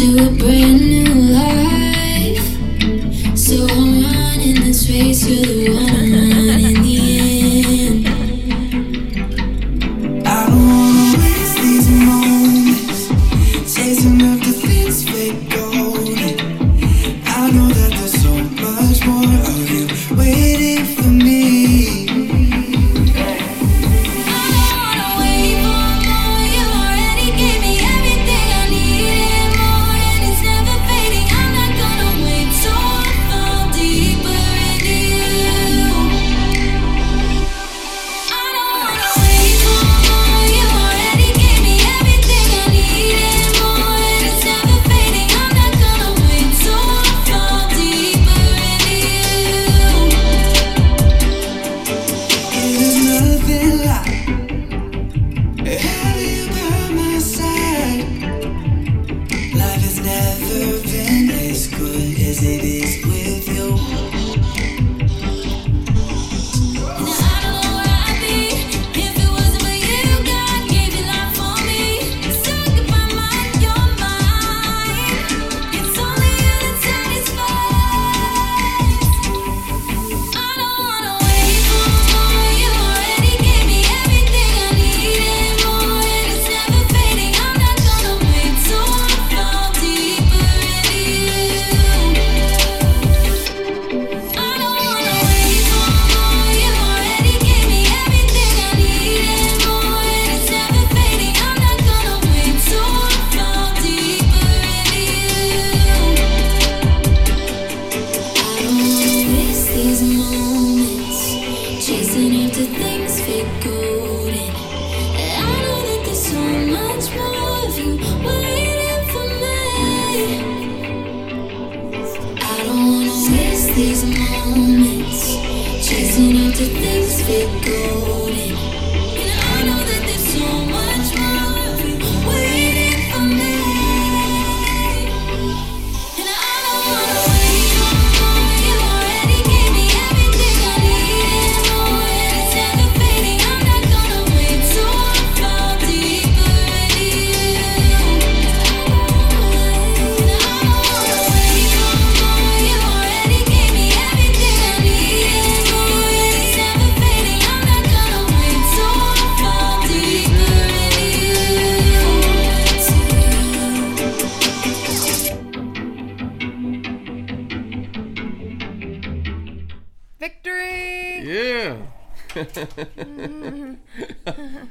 to a brand new life. So I'm running this race, you're the one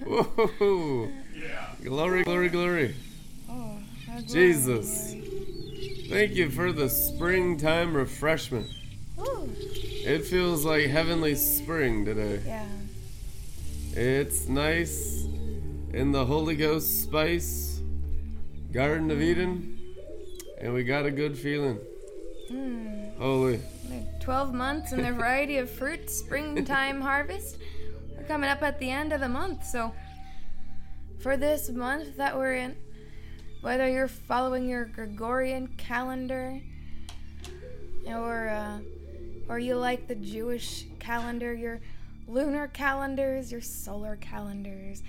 Whoa. Glory, glory, glory. Oh, Jesus. Thank you for the springtime refreshment. Woo. It feels like heavenly spring today. Yeah. It's nice in the Holy Ghost spice, Garden of Eden, and we got a good feeling. Hmm. Holy. Like 12 months and the variety of fruit, springtime harvest. We're coming up at the end of the month, so for this month that we're in, whether you're following your Gregorian calendar or uh, or you like the Jewish calendar, your lunar calendars, your solar calendars,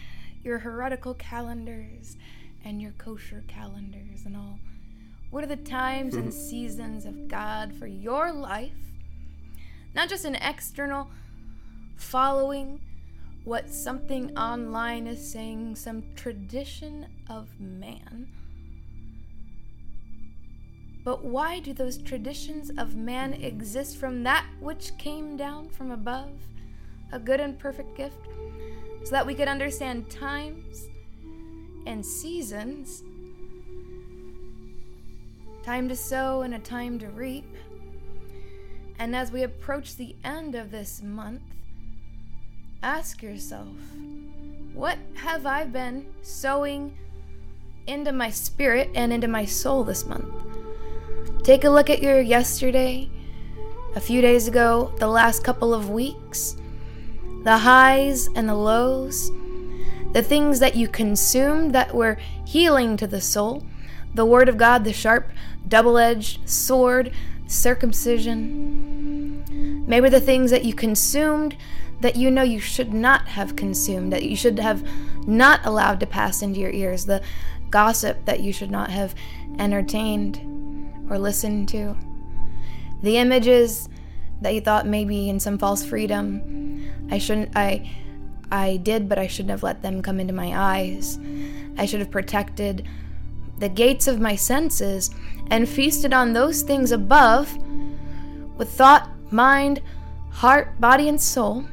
your heretical calendars, and your kosher calendars and all. What are the times and seasons of God for your life? Not just an external following what something online is saying, some tradition of man. But why do those traditions of man exist from that which came down from above, a good and perfect gift, so that we could understand times and seasons? Time to sow and a time to reap. And as we approach the end of this month, ask yourself, what have I been sowing into my spirit and into my soul this month? Take a look at your yesterday, a few days ago, the last couple of weeks, the highs and the lows, the things that you consumed that were healing to the soul, the Word of God, the sharp, double edged sword, circumcision. Maybe the things that you consumed that you know you should not have consumed, that you should have not allowed to pass into your ears, the gossip that you should not have entertained or listened to, the images that you thought maybe in some false freedom I shouldn't I I did but I shouldn't have let them come into my eyes. I should have protected the gates of my senses and feasted on those things above with thought, mind, heart, body, and soul,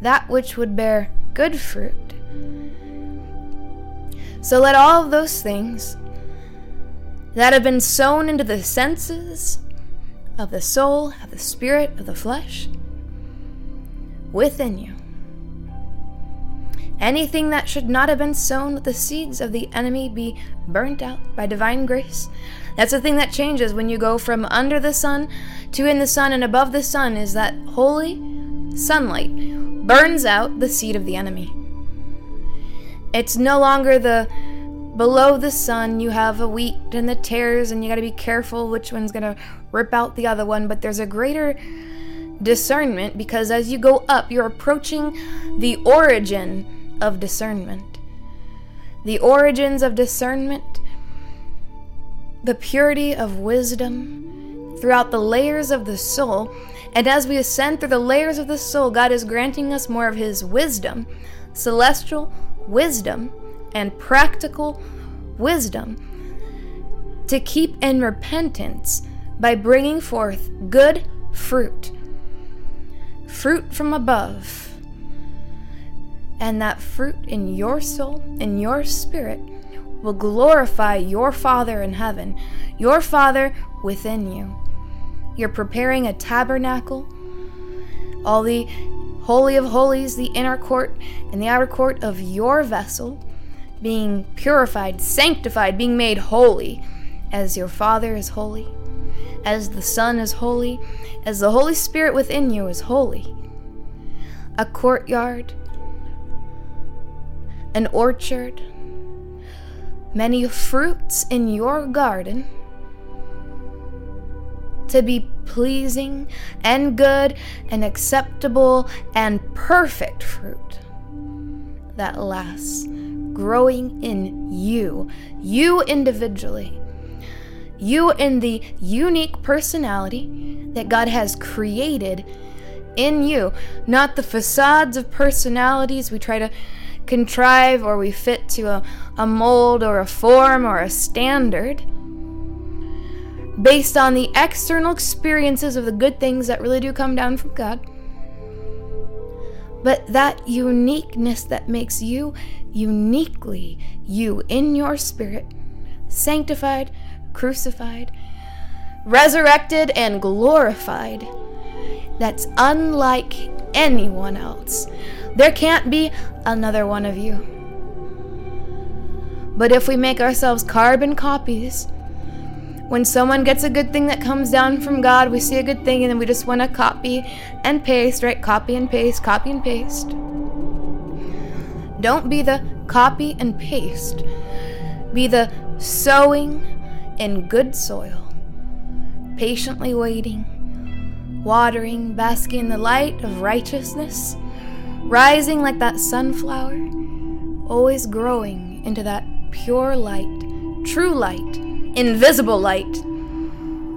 that which would bear good fruit. So let all those things that have been sown into the senses of the soul, of the spirit, of the flesh, within you. Anything that should not have been sown with the seeds of the enemy be burnt out by divine grace. That's the thing that changes when you go from under the sun to in the sun and above the sun is that holy sunlight burns out the seed of the enemy. It's no longer the below the sun you have a wheat and the tares and you got to be careful which one's going to rip out the other one, but there's a greater discernment because as you go up, you're approaching the origin of discernment. The origins of discernment, the purity of wisdom throughout the layers of the soul. And as we ascend through the layers of the soul, God is granting us more of His wisdom, celestial wisdom, and practical wisdom to keep in repentance by bringing forth good fruit, fruit from above and that fruit in your soul, in your spirit, will glorify your Father in heaven, your Father within you. You're preparing a tabernacle, all the Holy of Holies, the inner court, and the outer court of your vessel, being purified, sanctified, being made holy, as your Father is holy, as the Son is holy, as the Holy Spirit within you is holy. A courtyard, an orchard, many fruits in your garden to be pleasing and good and acceptable and perfect fruit that lasts, growing in you, you individually, you in the unique personality that God has created in you, not the facades of personalities we try to contrive or we fit to a, a mold or a form or a standard based on the external experiences of the good things that really do come down from God. But that uniqueness that makes you uniquely you in your spirit, sanctified, crucified, resurrected, and glorified, that's unlike anyone else. There can't be another one of you. But if we make ourselves carbon copies, when someone gets a good thing that comes down from God, we see a good thing and then we just want to copy and paste, right? Copy and paste, copy and paste. Don't be the copy and paste. Be the sowing in good soil, patiently waiting, watering, basking in the light of righteousness, rising like that sunflower, always growing into that pure light, true light, invisible light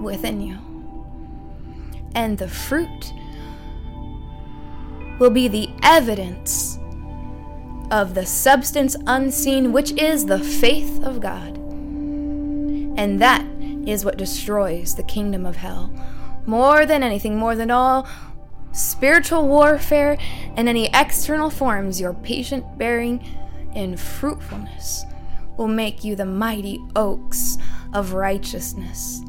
within you. And the fruit will be the evidence of the substance unseen, which is the faith of God. And that is what destroys the kingdom of hell. More than anything, more than all spiritual warfare and any external forms, your patient bearing and fruitfulness will make you the mighty oaks of righteousness,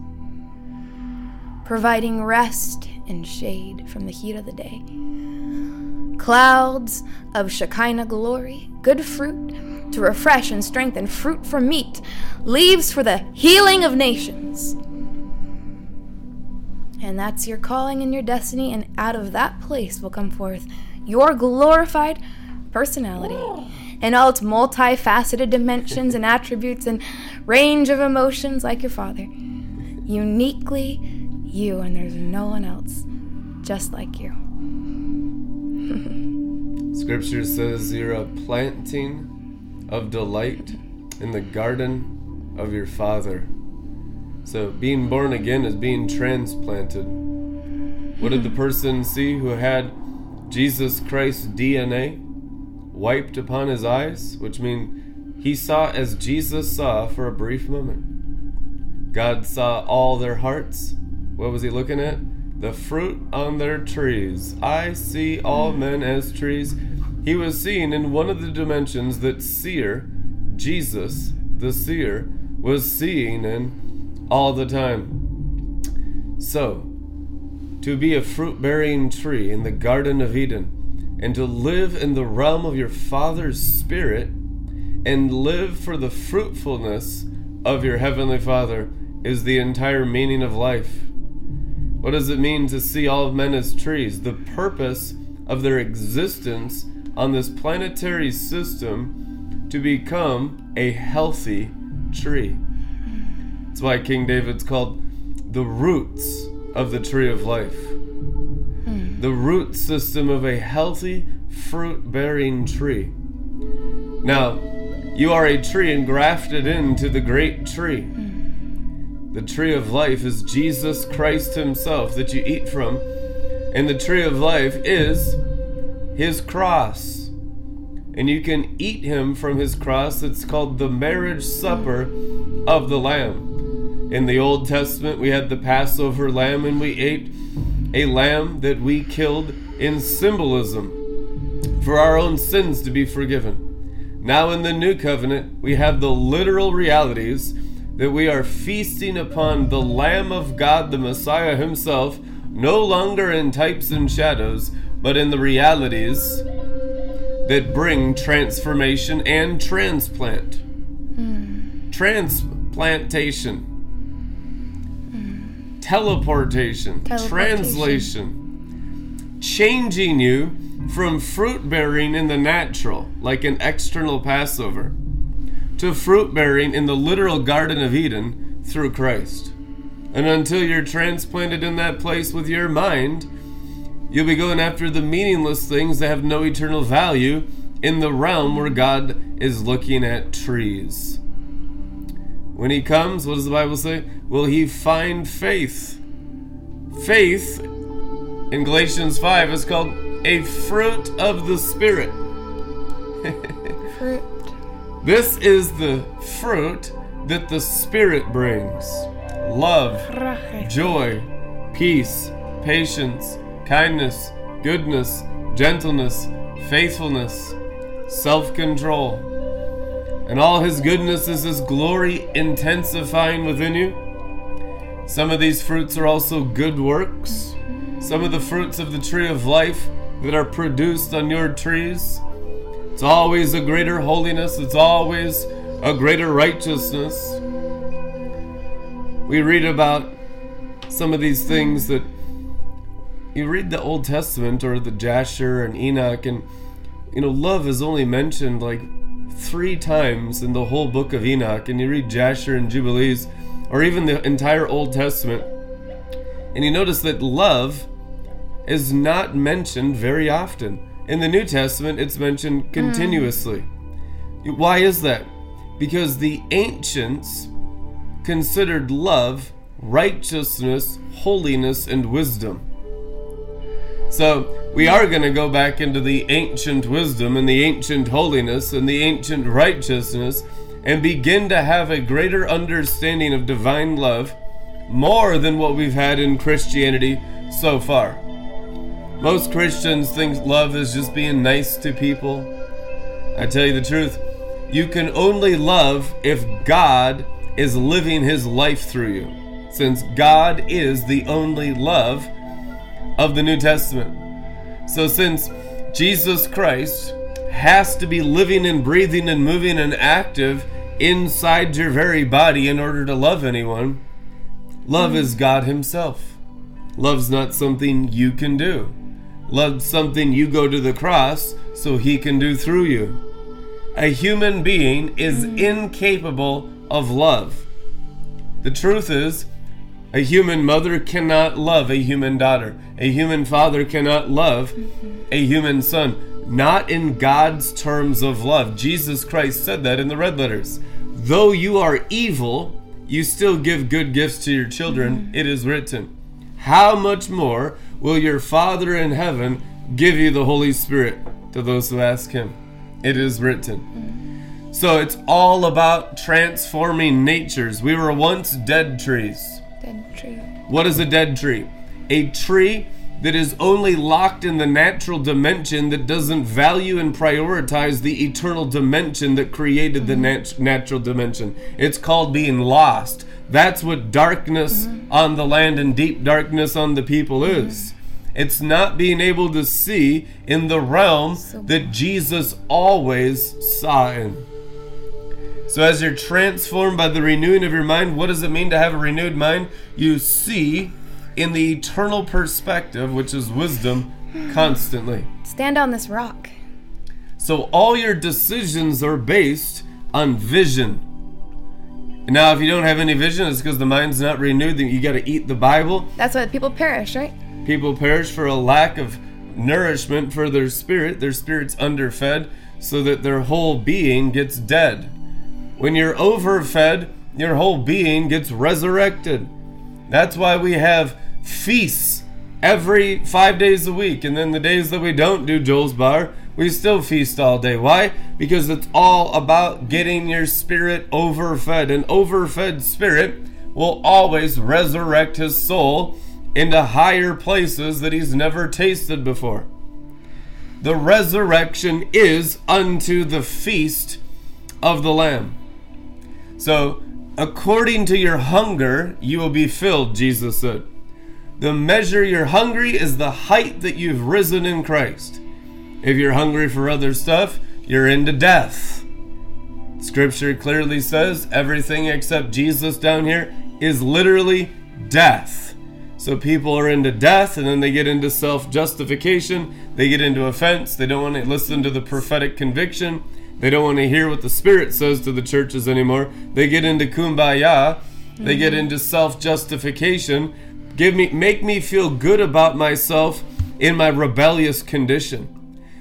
providing rest and shade from the heat of the day. Clouds of Shekinah glory, good fruit to refresh and strengthen, fruit for meat, leaves for the healing of nations. And that's your calling and your destiny, and out of that place will come forth your glorified personality in all its multifaceted dimensions and attributes and range of emotions like your father. Uniquely you, and there's no one else just like you. Scripture says you're a planting of delight in the garden of your father. So, being born again is being transplanted. What did the person see who had Jesus Christ's DNA wiped upon his eyes? Which means he saw as Jesus saw for a brief moment. God saw all their hearts. What was he looking at? The fruit on their trees. I see all men as trees. He was seeing in one of the dimensions that seer, Jesus, the seer, was seeing in all the time. So, to be a fruit bearing tree in the Garden of Eden, and to live in the realm of your Father's Spirit, and live for the fruitfulness of your Heavenly Father, is the entire meaning of life. What does it mean to see all men as trees? The purpose of their existence on this planetary system to become a healthy tree. That's why King David's called the roots of the tree of life. Hmm. The root system of a healthy, fruit bearing tree. Now, you are a tree engrafted into the great tree. Hmm. The tree of life is Jesus Christ Himself that you eat from, and the tree of life is His cross. And you can eat Him from His cross. It's called the marriage hmm. supper of the Lamb. In the Old Testament, we had the Passover lamb, and we ate a lamb that we killed in symbolism for our own sins to be forgiven. Now, in the New Covenant, we have the literal realities that we are feasting upon the Lamb of God, the Messiah Himself, no longer in types and shadows, but in the realities that bring transformation and transplant. Hmm. Transplantation. Teleportation, Teleportation. translation, changing you from fruit bearing in the natural, like an external Passover, to fruit bearing in the literal Garden of Eden through Christ. And until you're transplanted in that place with your mind, you'll be going after the meaningless things that have no eternal value in the realm where God is looking at trees. When he comes, what does the Bible say? Will he find faith? Faith in Galatians 5 is called a fruit of the Spirit. Fruit. This is the fruit that the Spirit brings love, joy, peace, patience, kindness, goodness, gentleness, faithfulness, self control. And all His goodness is His glory intensifying within you. Some of these fruits are also good works. Some of the fruits of the tree of life that are produced on your trees. It's always a greater holiness, it's always a greater righteousness. We read about some of these things that you read the Old Testament or the Jasher and Enoch, and you know, love is only mentioned like three times in the whole book of Enoch, and you read Jasher and Jubilees, or even the entire Old Testament, and you notice that love is not mentioned very often. In the New Testament, it's mentioned hmm. continuously. Why is that? Because the ancients considered love righteousness, holiness, and wisdom. So, we are going to go back into the ancient wisdom and the ancient holiness and the ancient righteousness and begin to have a greater understanding of divine love more than what we've had in Christianity so far. Most Christians think love is just being nice to people. I tell you the truth, you can only love if God is living his life through you, since God is the only love of the New Testament. So, since Jesus Christ has to be living and breathing and moving and active inside your very body in order to love anyone, love is God Himself. Love's not something you can do. Love's something you go to the cross so He can do through you. A human being is incapable of love. The truth is, a human mother cannot love a human daughter. A human father cannot love a human son. Not in God's terms of love. Jesus Christ said that in the red letters. though you are evil, you still give good gifts to your children. Mm-hmm. It is written. How much more will your Father in heaven give you the Holy Spirit to those who ask him? It is written. Mm-hmm. So it's all about transforming natures. We were once dead trees. Dead tree. What is a dead tree? A tree that is only locked in the natural dimension that doesn't value and prioritize the eternal dimension that created the mm-hmm. nat- natural dimension. It's called being lost. That's what darkness mm-hmm. on the land and deep darkness on the people mm-hmm. is. It's not being able to see in the realm that Jesus always saw in. So, as you're transformed by the renewing of your mind, what does it mean to have a renewed mind? You see in the eternal perspective, which is wisdom, constantly. Stand on this rock. So, all your decisions are based on vision. Now, if you don't have any vision, it's because the mind's not renewed, then you got to eat the Bible. That's why people perish, right? People perish for a lack of nourishment for their spirit. Their spirit's underfed, so that their whole being gets dead. When you're overfed, your whole being gets resurrected. That's why we have feasts every five days a week. And then the days that we don't do Joel's Bar, we still feast all day. Why? Because it's all about getting your spirit overfed. An overfed spirit will always resurrect his soul into higher places that he's never tasted before. The resurrection is unto the feast of the Lamb. So, according to your hunger, you will be filled, Jesus said. The measure you're hungry is the height that you've risen in Christ. If you're hungry for other stuff, you're into death. Scripture clearly says everything except Jesus down here is literally death. So people are into death and then they get into self justification, they get into offense, they don't want to listen to the prophetic conviction, they don't want to hear what the Spirit says to the churches anymore. They get into kumbaya, they get mm-hmm. into self justification. Give me make me feel good about myself in my rebellious condition.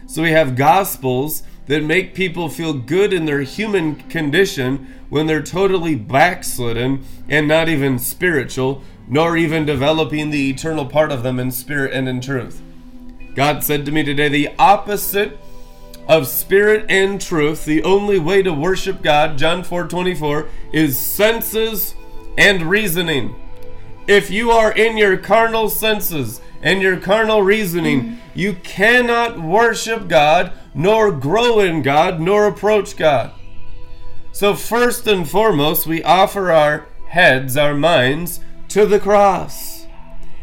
So we have gospels that make people feel good in their human condition when they're totally backslidden and not even spiritual, nor even developing the eternal part of them in spirit and in truth. God said to me today the opposite of spirit and truth, the only way to worship God, John 4:24, is senses and reasoning. If you are in your carnal senses and your carnal reasoning, mm. you cannot worship God, nor grow in God, nor approach God. So, first and foremost, we offer our heads, our minds, to the cross.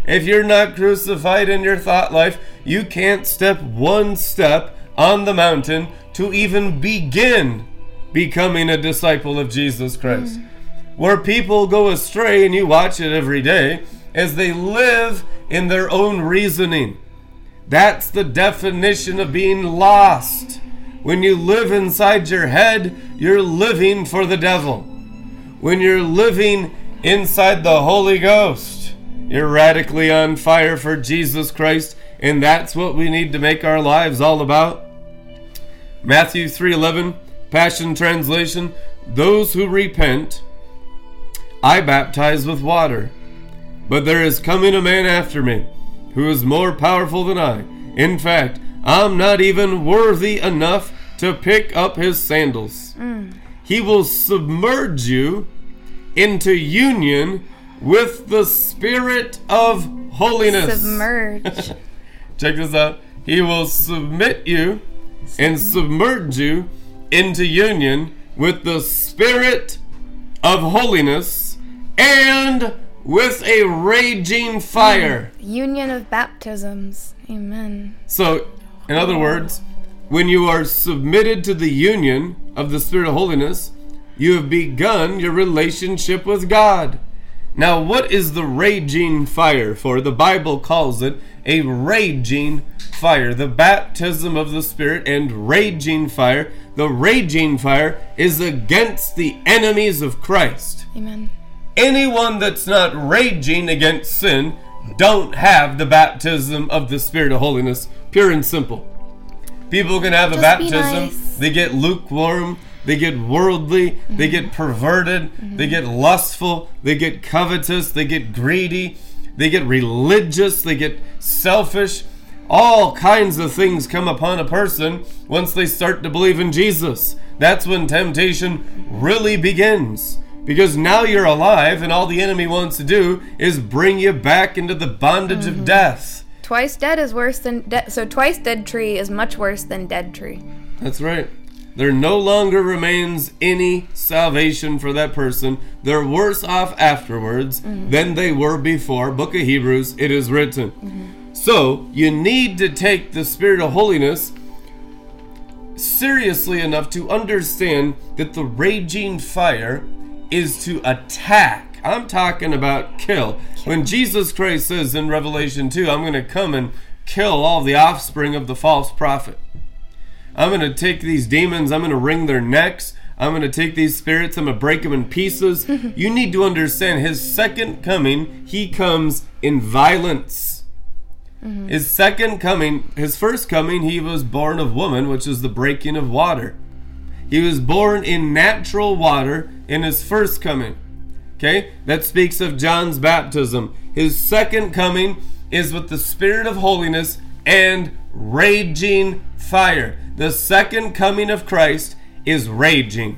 If you're not crucified in your thought life, you can't step one step on the mountain to even begin becoming a disciple of Jesus Christ. Mm. Where people go astray, and you watch it every day, as they live in their own reasoning. That's the definition of being lost. When you live inside your head, you're living for the devil. When you're living inside the Holy Ghost, you're radically on fire for Jesus Christ, and that's what we need to make our lives all about. Matthew 3:11, Passion Translation, those who repent I baptize with water, but there is coming a man after me who is more powerful than I. In fact, I'm not even worthy enough to pick up his sandals. Mm. He will submerge you into union with the spirit of holiness. Submerge. Check this out. He will submit you and submerge you into union with the spirit of holiness and with a raging fire. Union of baptisms. Amen. So, in other words, when you are submitted to the union of the Spirit of holiness, you have begun your relationship with God. Now, what is the raging fire for? The Bible calls it a raging fire. The baptism of the Spirit and raging fire. The raging fire is against the enemies of Christ. Amen. Anyone that's not raging against sin don't have the baptism of the Spirit of holiness, pure and simple. People can have a Just be baptism, nice. they get lukewarm, they get worldly, they get mm-hmm. perverted, they get mm-hmm. lustful, they get covetous, they get greedy, they get religious, they get selfish. All kinds of things come upon a person once they start to believe in Jesus. That's when temptation really begins. Because now you're alive, and all the enemy wants to do is bring you back into the bondage of mm-hmm. death. Twice dead is worse than dead. So twice dead tree is much worse than dead tree. That's right. There no longer remains any salvation for that person. They're worse off afterwards mm-hmm. than they were before. Book of Hebrews, it is written. Mm-hmm. So, you need to take the Spirit of holiness seriously enough to understand that the raging fire is to attack. I'm talking about kill. When Jesus Christ says in Revelation 2, I'm going to come and kill all the offspring of the false prophet. I'm going to take these demons, I'm going to wring their necks. I'm going to take these spirits, I'm going to break them in pieces. you need to understand his second coming, he comes in violence. Mm-hmm. His second coming, his first coming, he was born of woman, which is the breaking of water. He was born in natural water in his first coming. Okay? That speaks of John's baptism. His second coming is with the spirit of holiness and raging fire. The second coming of Christ is raging.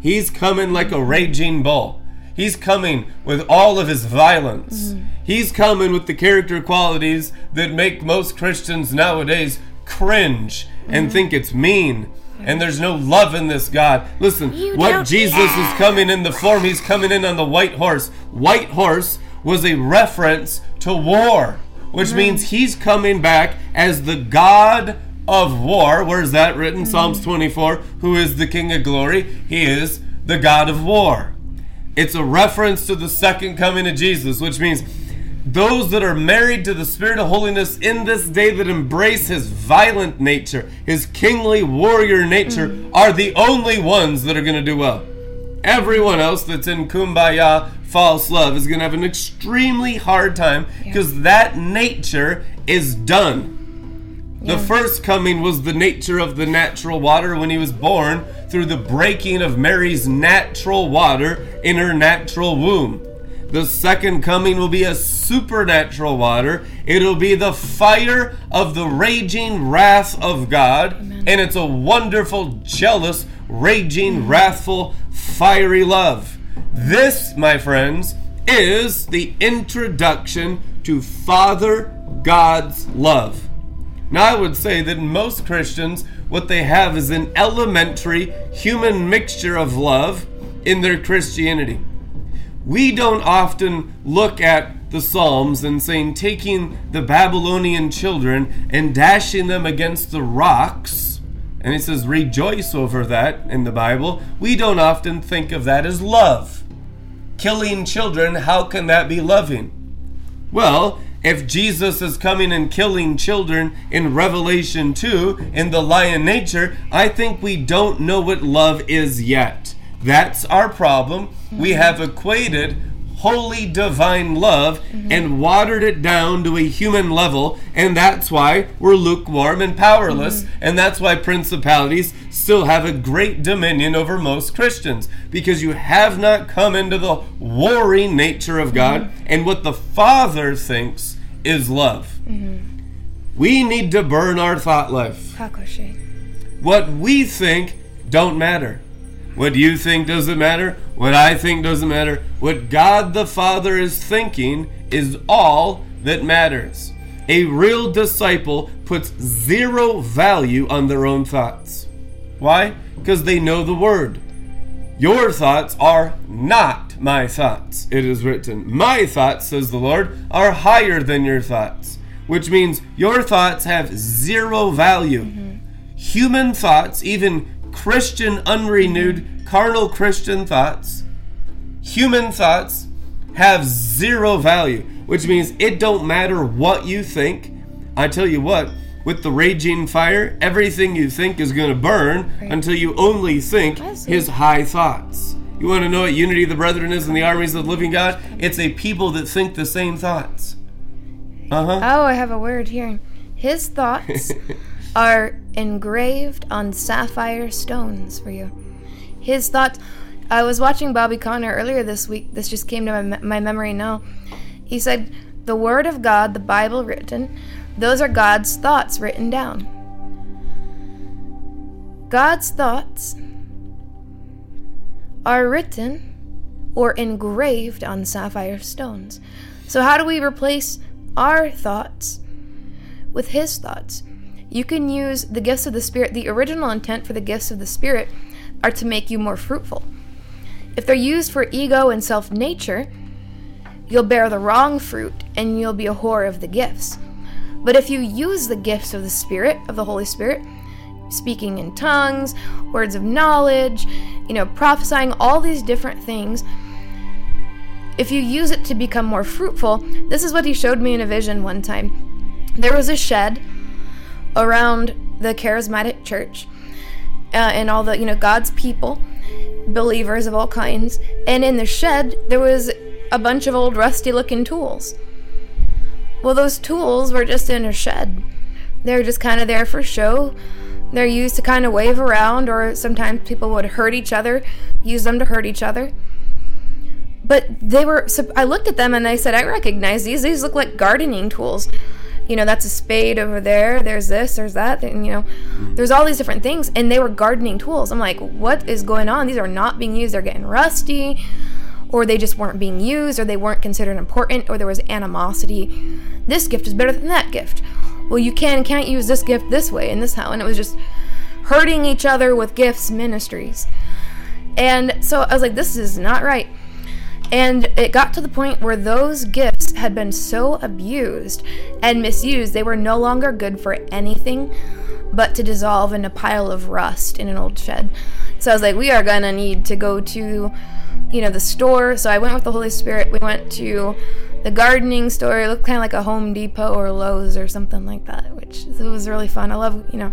He's coming like a raging bull. He's coming with all of his violence. He's coming with the character qualities that make most Christians nowadays cringe and think it's mean. And there's no love in this God. Listen, what don't- Jesus is coming in the form, he's coming in on the white horse. White horse was a reference to war, which mm-hmm. means he's coming back as the God of war. Where's that written? Mm-hmm. Psalms 24. Who is the King of glory? He is the God of war. It's a reference to the second coming of Jesus, which means those that are married to the Spirit of holiness in this day that embrace his violent nature, his kingly warrior nature, mm-hmm. are the only ones that are going to do well. Everyone else that's in kumbaya, false love, is going to have an extremely hard time because that nature is done. The first coming was the nature of the natural water when he was born through the breaking of Mary's natural water in her natural womb. The second coming will be a supernatural water. It'll be the fire of the raging wrath of God. And it's a wonderful, jealous, raging, wrathful, fiery love. This, my friends, is the introduction to Father God's love. Now, I would say that most Christians, what they have is an elementary human mixture of love in their Christianity. We don't often look at the Psalms and saying, taking the Babylonian children and dashing them against the rocks, and it says, rejoice over that in the Bible. We don't often think of that as love. Killing children, how can that be loving? Well, if Jesus is coming and killing children in Revelation 2 in the lion nature, I think we don't know what love is yet. That's our problem. We have equated holy divine love mm-hmm. and watered it down to a human level, and that's why we're lukewarm and powerless, mm-hmm. and that's why principalities still have a great dominion over most Christians because you have not come into the warring nature of God mm-hmm. and what the Father thinks is love. We need to burn our thought life. What we think don't matter. What you think doesn't matter. What I think doesn't matter. What God the Father is thinking is all that matters. A real disciple puts zero value on their own thoughts. Why? Because they know the Word. Your thoughts are not my thoughts, it is written. My thoughts, says the Lord, are higher than your thoughts, which means your thoughts have zero value. Mm-hmm. Human thoughts, even Christian, unrenewed, carnal Christian thoughts, human thoughts have zero value, which means it don't matter what you think. I tell you what, with the raging fire, everything you think is going to burn Right. until you only think his high thoughts. You want to know what unity of the brethren is in the armies of the living God? It's a people that think the same thoughts. Uh huh. Oh, I have a word here. His thoughts are engraved on sapphire stones for you. His thoughts. I was watching Bobby Conner earlier this week. This just came to my, my memory now. He said, The Word of God, the Bible written, those are God's thoughts written down. God's thoughts are written or engraved on sapphire stones. So, how do we replace our thoughts with His thoughts? You can use the gifts of the Spirit. The original intent for the gifts of the Spirit are to make you more fruitful. If they're used for ego and self nature, you'll bear the wrong fruit and you'll be a whore of the gifts. But if you use the gifts of the Spirit, of the Holy Spirit, speaking in tongues, words of knowledge, you know, prophesying, all these different things, if you use it to become more fruitful, this is what he showed me in a vision one time. There was a shed around the charismatic church uh, and all the, you know, God's people, believers of all kinds. And in the shed, there was a bunch of old rusty looking tools. Well, those tools were just in a shed. They're just kind of there for show. They're used to kind of wave around, or sometimes people would hurt each other, use them to hurt each other. But they were, so I looked at them and I said, I recognize these. These look like gardening tools. You know, that's a spade over there. There's this, there's that. And, you know, mm-hmm. there's all these different things. And they were gardening tools. I'm like, what is going on? These are not being used. They're getting rusty. Or they just weren't being used, or they weren't considered important, or there was animosity. This gift is better than that gift. Well, you can and can't use this gift this way and this how. And it was just hurting each other with gifts ministries. And so I was like, this is not right. And it got to the point where those gifts had been so abused and misused, they were no longer good for anything but to dissolve in a pile of rust in an old shed. So I was like, we are gonna need to go to, you know, the store. So I went with the Holy Spirit. We went to the gardening store. It looked kind of like a Home Depot or Lowe's or something like that, which it was really fun. I love, you know,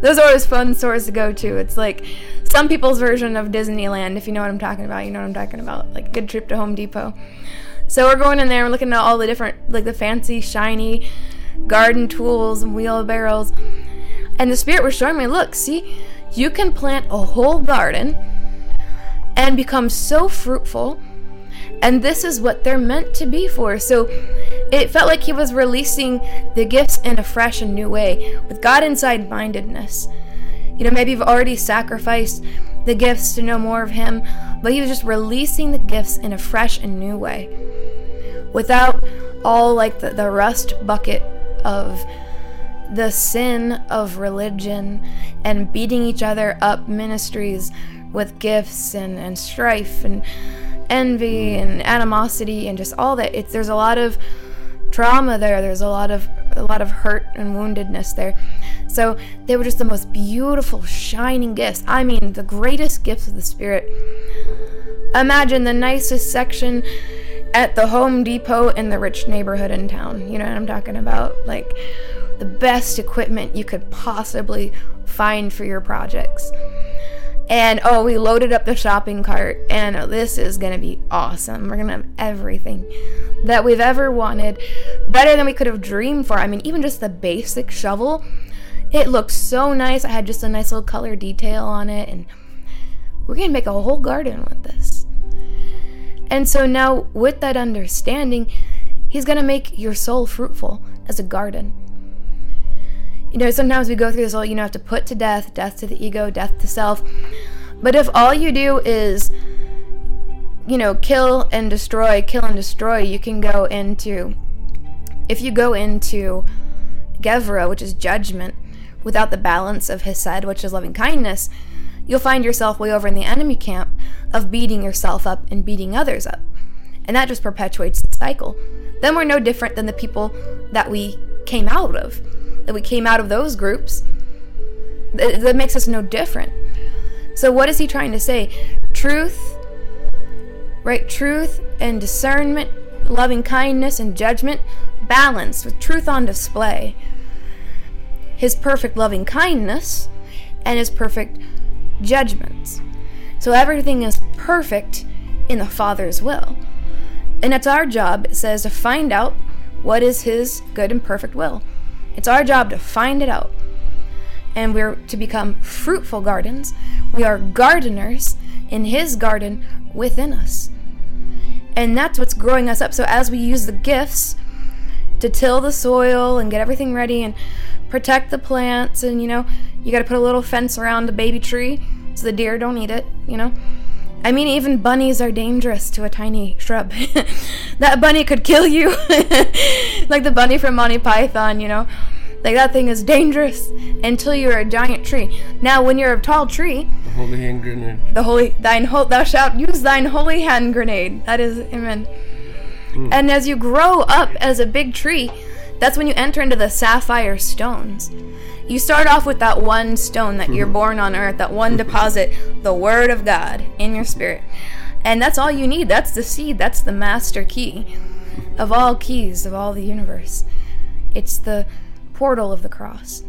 those are always fun stores to go to. It's like some people's version of Disneyland, if you know what I'm talking about. You know what I'm talking about. Like good trip to Home Depot. So we're going in there and looking at all the different, like the fancy, shiny garden tools and wheelbarrows. And the Spirit was showing me, look, see, you can plant a whole garden and become so fruitful. And this is what they're meant to be for. So it felt like he was releasing the gifts in a fresh and new way with God inside mindedness. You know, maybe you've already sacrificed the gifts to know more of Him, but He was just releasing the gifts in a fresh and new way without all like the, the rust bucket of the sin of religion and beating each other up ministries with gifts and, and strife and envy and animosity and just all that. It's there's a lot of trauma there. There's a lot of a lot of hurt and woundedness there. So they were just the most beautiful shining gifts. I mean the greatest gifts of the spirit. Imagine the nicest section at the home depot in the rich neighborhood in town. You know what i'm talking about? Like the best equipment you could possibly find for your projects and oh, we loaded up the shopping cart, and this is gonna be awesome. We're gonna have everything that we've ever wanted, better than we could have dreamed for. I mean, even just the basic shovel, it looked so nice. I had just a nice little color detail on it, and we're gonna make a whole garden with this. And so now, with that understanding, He's gonna make your soul fruitful as a garden. You know, sometimes we go through this whole, you know, have to put to death, death to the ego, death to self. But if all you do is, you know, kill and destroy, kill and destroy, you can go into, if you go into Gevurah, which is judgment, without the balance of Hesed, which is loving kindness, you'll find yourself way over in the enemy camp of beating yourself up and beating others up. And that just perpetuates the cycle. Then we're no different than the people that we came out of that we came out of those groups. That, makes us no different. So, what is he trying to say? Truth, right? Truth and discernment, loving kindness and judgment, balanced with truth on display. His perfect loving kindness and his perfect judgments. So, everything is perfect in the Father's will. And it's our job, it says, to find out what is his good and perfect will. It's our job to find it out. And we're to become fruitful gardens. We are gardeners in His garden within us. And that's what's growing us up. So as we use the gifts to till the soil and get everything ready and protect the plants, and you know, you got to put a little fence around the baby tree so the deer don't eat it, you know. I mean, even bunnies are dangerous to a tiny shrub. that bunny could kill you. like the bunny from Monty Python, you know. Like that thing is dangerous until you're a giant tree. Now, when you're a tall tree, The holy hand grenade. the holy thine ho- thou shalt use thine holy hand grenade. That is amen. Hmm. And as you grow up as a big tree, that's when you enter into the sapphire stones. You start off with that one stone that you're mm-hmm. born on earth, that one mm-hmm. deposit, the word of God in your spirit. And that's all you need. That's the seed, that's the master key of all keys of all the universe. It's the portal of the cross.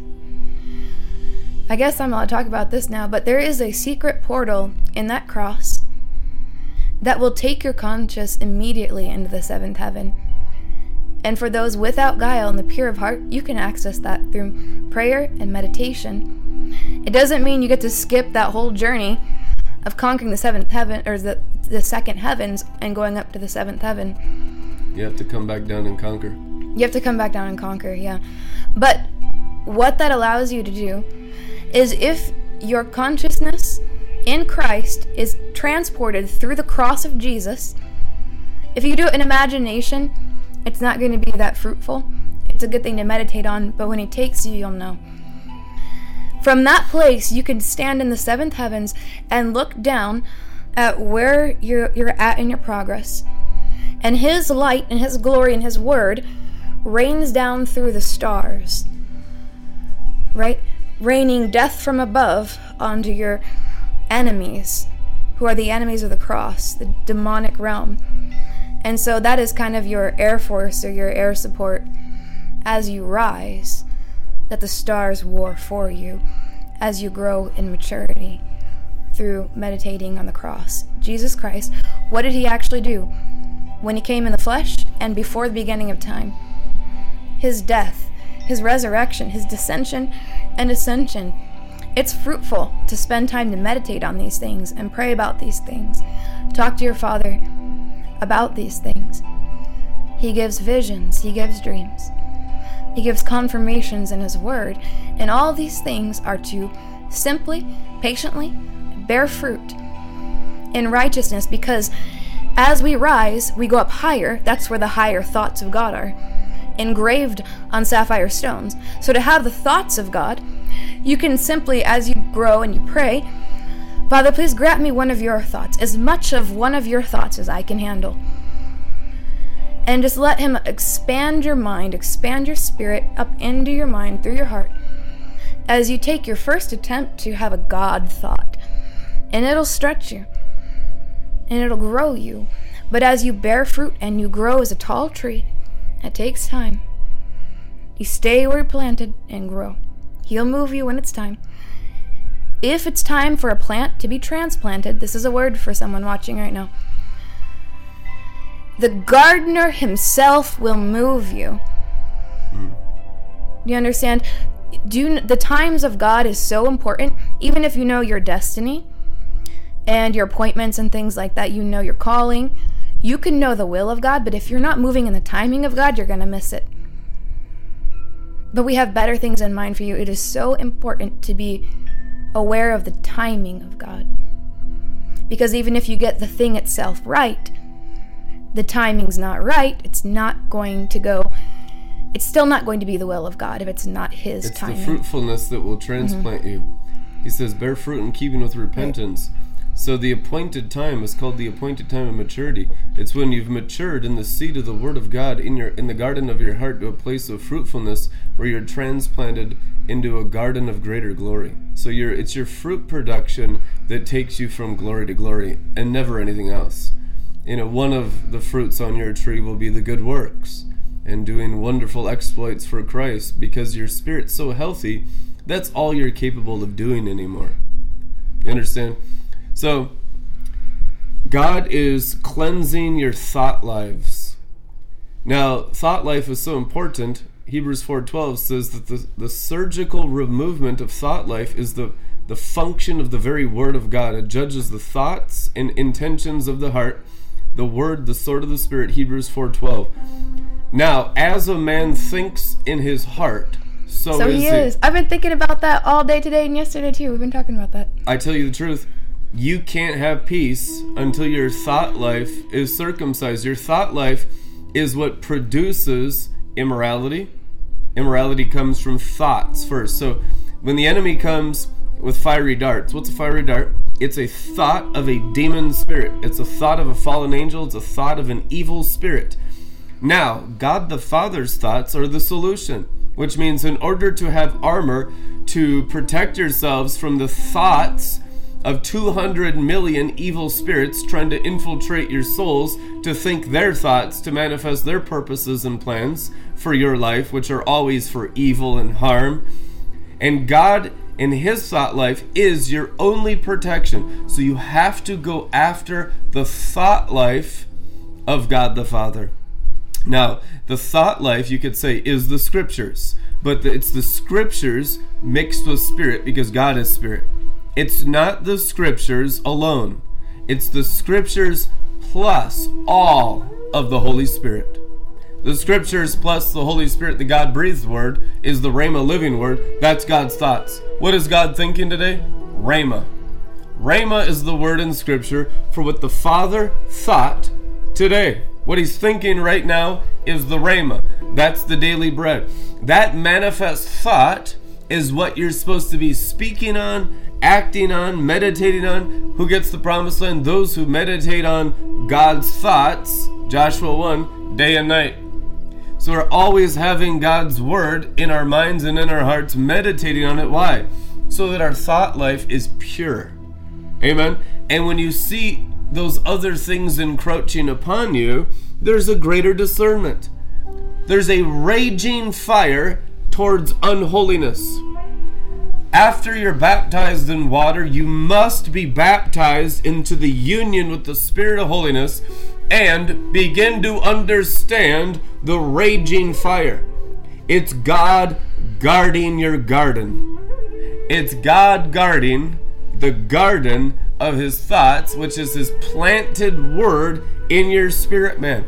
I guess I'm allowed to talk about this now, but there is a secret portal in that cross that will take your conscious immediately into the seventh heaven. And for those without guile and the pure of heart, you can access that through prayer and meditation. It doesn't mean you get to skip that whole journey of conquering the seventh heaven or the, the second heavens and going up to the seventh heaven. You have to come back down and conquer. You have to come back down and conquer, yeah. But what that allows you to do is if your consciousness in Christ is transported through the cross of Jesus, if you do it in imagination, it's not going to be that fruitful. It's a good thing to meditate on, but when He takes you, you'll know. From that place, you can stand in the seventh heavens and look down at where you're, you're at in your progress. And His light and His glory and His word rains down through the stars, right? Raining death from above onto your enemies, who are the enemies of the cross, the demonic realm. And so that is kind of your air force or your air support as you rise, that the stars war for you as you grow in maturity through meditating on the cross. Jesus Christ, what did he actually do when he came in the flesh and before the beginning of time? His death, his resurrection, his descension and ascension. It's fruitful to spend time to meditate on these things and pray about these things. Talk to your Father about these things. He gives visions, He gives dreams, He gives confirmations in His Word, and all these things are to simply, patiently bear fruit in righteousness because as we rise, we go up higher. That's where the higher thoughts of God are engraved on sapphire stones. So to have the thoughts of God, you can simply, as you grow and you pray, Father, please grant me one of your thoughts, as much of one of your thoughts as I can handle. And just let Him expand your mind, expand your spirit up into your mind through your heart as you take your first attempt to have a God thought. And it'll stretch you and it'll grow you. But as you bear fruit and you grow as a tall tree, it takes time. You stay where you're planted and grow. He'll move you when it's time. If it's time for a plant to be transplanted, this is a word for someone watching right now. The gardener himself will move you. Hmm. You understand? Do you, the times of God is so important. Even if you know your destiny and your appointments and things like that, you know your calling. You can know the will of God, but if you're not moving in the timing of God, you're going to miss it. But we have better things in mind for you. It is so important to be aware of the timing of God. Because even if you get the thing itself right, the timing's not right, it's not going to go, it's still not going to be the will of God if it's not His It's timing. the fruitfulness that will transplant mm-hmm. you. He says, bear fruit in keeping with repentance. So the appointed time is called the appointed time of maturity. It's when you've matured in the seed of the Word of God in your in the garden of your heart to a place of fruitfulness where you're transplanted into a garden of greater glory. So you're it's your fruit production that takes you from glory to glory and never anything else. You know, one of the fruits on your tree will be the good works and doing wonderful exploits for Christ because your spirit's so healthy, that's all you're capable of doing anymore. You understand? So, God is cleansing your thought lives. Now, thought life is so important. Hebrews 4:12 says that the, the surgical removement of thought life is the the function of the very word of God. It judges the thoughts and intentions of the heart. The word, the sword of the spirit, Hebrews 4:12. Now, as a man thinks in his heart, so, So is he is. I've been thinking about that all day today and yesterday too. We've been talking about that. I tell you the truth, you can't have peace until your thought life is circumcised. Your thought life is what produces immorality. Immorality comes from thoughts first. So when the enemy comes with fiery darts, what's a fiery dart? It's a thought of a demon spirit. It's a thought of a fallen angel. It's a thought of an evil spirit. Now, God the Father's thoughts are the solution, which means in order to have armor to protect yourselves from the thoughts of 200 million evil spirits trying to infiltrate your souls to think their thoughts, to manifest their purposes and plans for your life, which are always for evil and harm. And God in His thought life is your only protection. So you have to go after the thought life of God the Father. Now, the thought life, you could say, is the scriptures, but it's the scriptures mixed with spirit because God is spirit. It's not the scriptures alone, it's the scriptures plus all of the Holy Spirit. The scriptures plus the Holy Spirit, the God breathed word, is the Rhema living word. That's God's thoughts. What is God thinking today? Rhema. Rhema is the word in scripture for what the Father thought today. What he's thinking right now is the Rhema. That's the daily bread. That manifest thought is what you're supposed to be speaking on, acting on, meditating on. Who gets the promised land? Those who meditate on God's thoughts. Joshua 1, day and night. So we're always having God's word in our minds and in our hearts, meditating on it. Why? So that our thought life is pure. Amen. And when you see those other things encroaching upon you, there's a greater discernment. There's a raging fire towards unholiness. After you're baptized in water, you must be baptized into the union with the Spirit of holiness and begin to understand the raging fire. It's God guarding your garden. It's God guarding the garden of his thoughts, which is his planted word in your spirit man.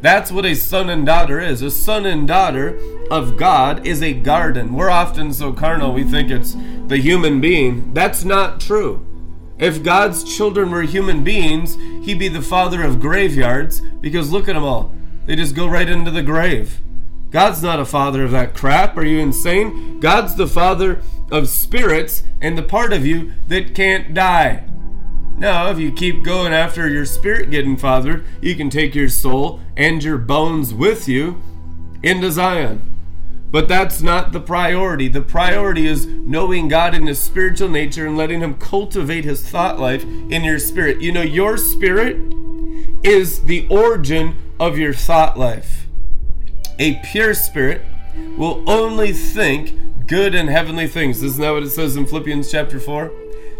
That's what a son and daughter is. A son and daughter of God is a garden. We're often so carnal, we think it's the human being. That's not true. If God's children were human beings, he'd be the father of graveyards because look at them all. They just go right into the grave. God's not a father of that crap. Are you insane? God's the father of spirits and the part of you that can't die. Now, if you keep going after your spirit getting fathered, you can take your soul and your bones with you into Zion. But that's not the priority. The priority is knowing God in His spiritual nature and letting Him cultivate His thought life in your spirit. You know, your spirit is the origin of your thought life. A pure spirit will only think good and heavenly things. Isn't that what it says in Philippians chapter 4?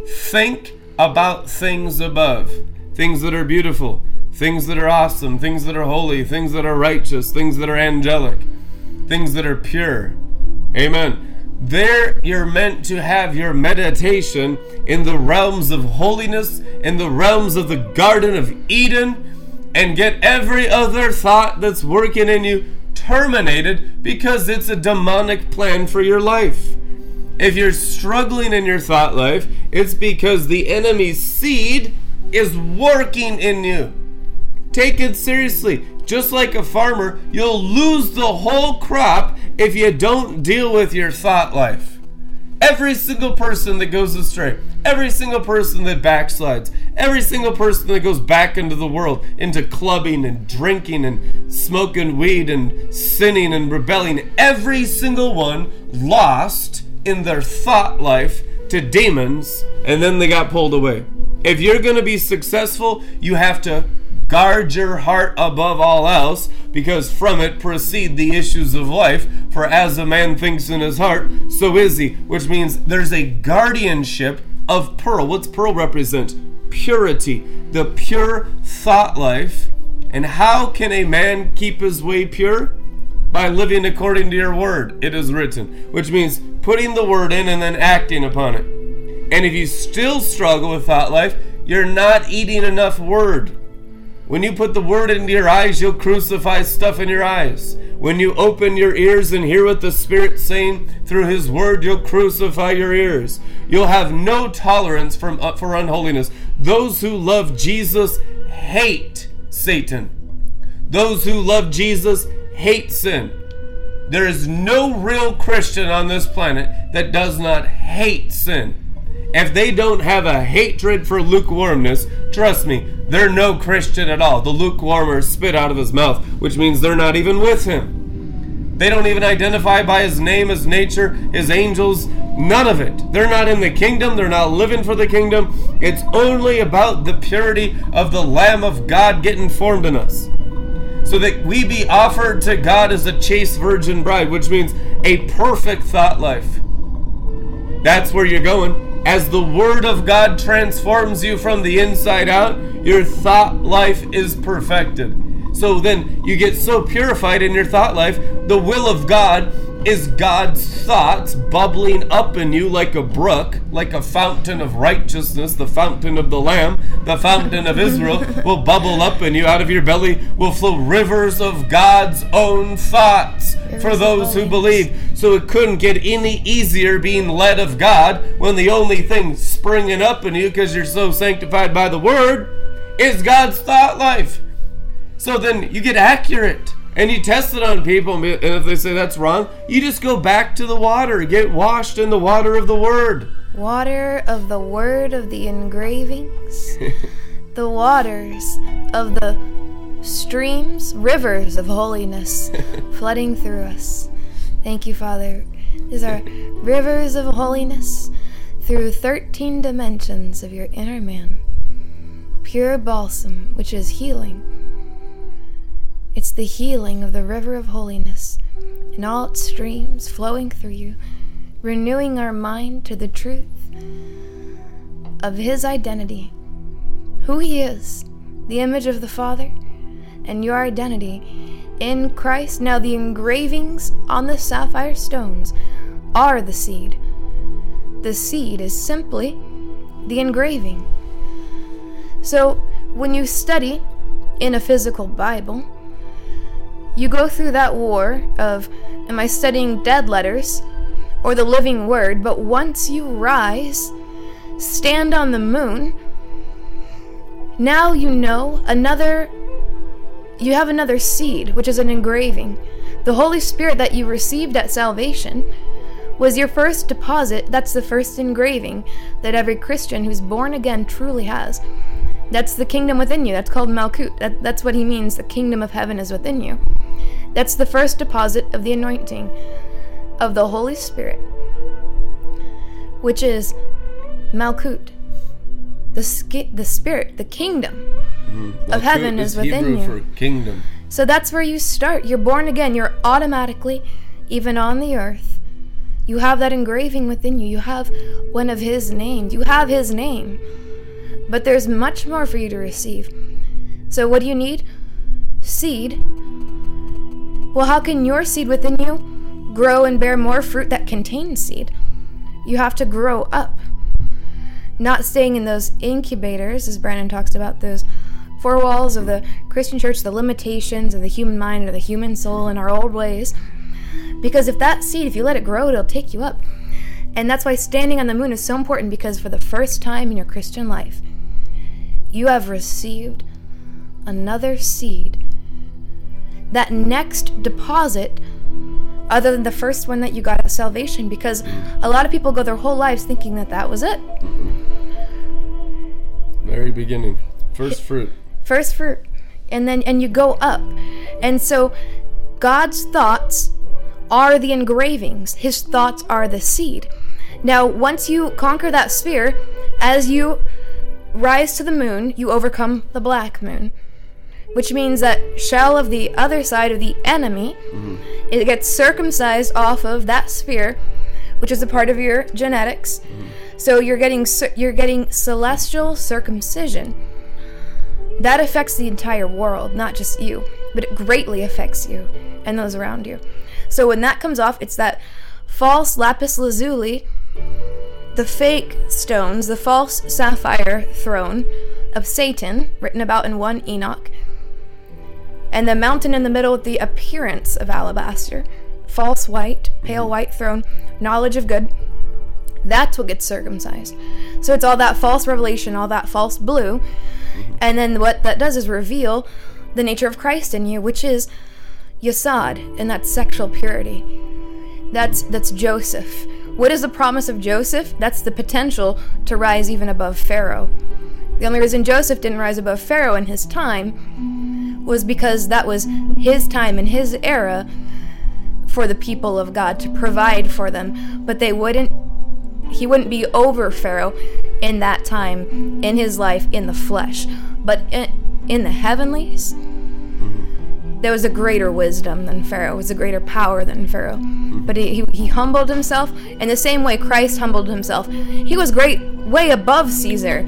Think about things above, things that are beautiful, things that are awesome, things that are holy, things that are righteous, things that are angelic, things that are pure. Amen. There you're meant to have your meditation in the realms of holiness, in the realms of the Garden of Eden, and get every other thought that's working in you terminated because it's a demonic plan for your life. If you're struggling in your thought life, it's because the enemy's seed is working in you. Take it seriously. Just like a farmer, you'll lose the whole crop if you don't deal with your thought life. Every single person that goes astray, every single person that backslides, every single person that goes back into the world, into clubbing and drinking and smoking weed and sinning and rebelling, every single one lost in their thought life to demons and then they got pulled away. If you're going to be successful, you have to guard your heart above all else because from it proceed the issues of life. For as a man thinks in his heart so is he which means there's a guardianship of pearl. What's pearl represent? Purity the pure thought life. And how can a man keep his way pure by living according to your word it is written which means putting the word in and then acting upon it And if you still struggle with thought life, you're not eating enough word. When you put the word into your eyes, you'll crucify stuff in your eyes. When you open your ears and hear what the Spirit's saying through His word, you'll crucify your ears. You'll have no tolerance from, uh, for unholiness. Those who love Jesus hate Satan. Those who love Jesus hate sin. There is no real Christian on this planet that does not hate sin. If they don't have a hatred for lukewarmness, trust me, they're no Christian at all. The lukewarmer spit out of his mouth, which means they're not even with him. They don't even identify by his name, his nature, his angels, none of it. They're not in the kingdom, they're not living for the kingdom. It's only about the purity of the Lamb of God getting formed in us so that we be offered to God as a chaste virgin bride, which means a perfect thought life. That's where you're going. As the Word of God transforms you from the inside out, your thought life is perfected. So then you get so purified in your thought life, the will of God is God's thoughts bubbling up in you like a brook, like a fountain of righteousness, the fountain of the Lamb, the fountain of Israel will bubble up in you. Out of your belly will flow rivers of God's own thoughts for those who believe. So it couldn't get any easier being led of God when the only thing springing up in you, because you're so sanctified by the Word, is God's thought life. So then you get accurate and you test it on people, and if they say that's wrong, you just go back to the water, get washed in the water of the Word. Water of the word of the engravings, the waters of the streams, rivers of holiness flooding through us. Thank you, Father. These are rivers of holiness through 13 dimensions of your inner man. Pure balsam, which is healing. It's the healing of the river of holiness in all its streams flowing through you, renewing our mind to the truth of His identity, who He is, the image of the Father, and your identity in Christ. Now, the engravings on the sapphire stones are the seed. The seed is simply the engraving. So, when you study in a physical Bible, you go through that war of am I studying dead letters or the living word, but once you rise, stand on the moon, now you know another you have another seed, which is an engraving. The Holy Spirit that you received at salvation was your first deposit. That's the first engraving that every Christian who's born again truly has. That's the kingdom within you. That's called Malkut. That, that's what he means. The kingdom of heaven is within you. That's the first deposit of the anointing of the Holy Spirit, which is Malkut. The, the spirit, the kingdom of heaven is within Hebrew you. kingdom. So that's where you start. You're born again. You're automatically, even on the earth, you have that engraving within you. You have one of His names. You have His name. But there's much more for you to receive. So, what do you need? Seed. Well, how can your seed within you grow and bear more fruit that contains seed? You have to grow up. Not staying in those incubators, as Brandon talks about, those four walls of the Christian church, the limitations of the human mind or the human soul and our old ways. Because if that seed, if you let it grow, it'll take you up. And that's why standing on the moon is so important because for the first time in your Christian life, you have received another seed. That next deposit, other than the first one that you got at salvation, because a lot of people go their whole lives thinking that that was it. Very beginning. First fruit. first fruit and then and you go up and so god's thoughts are the engravings his thoughts are the seed now once you conquer that sphere as you rise to the moon you overcome the black moon. Which means that shell of the other side of the enemy mm-hmm. it gets circumcised off of that sphere which is a part of your genetics. Mm-hmm. So you're getting you're getting celestial circumcision. That affects the entire world, not just you, but it greatly affects you and those around you. So when that comes off, it's that false lapis lazuli, the fake stones, the false sapphire throne of Satan, written about in 1 Enoch, and the mountain in the middle with the appearance of alabaster, false white, pale mm-hmm. white throne, knowledge of good. That's what gets circumcised. So it's all that false revelation, all that false blue. Mm-hmm. And then what that does is reveal the nature of Christ in you, which is Yesod, and that's sexual purity. That's that's Joseph. What is the promise of Joseph? That's the potential to rise even above Pharaoh. The only reason Joseph didn't rise above Pharaoh in his time was because that was his time and his era for the people of God to provide for them, but they wouldn't he wouldn't be over Pharaoh in that time in his life in the flesh. But in, in the heavenlies, there was a greater wisdom than Pharaoh, was a greater power than Pharaoh. Mm-hmm. But he, he, he humbled himself in the same way Christ humbled himself. He was great, way above Caesar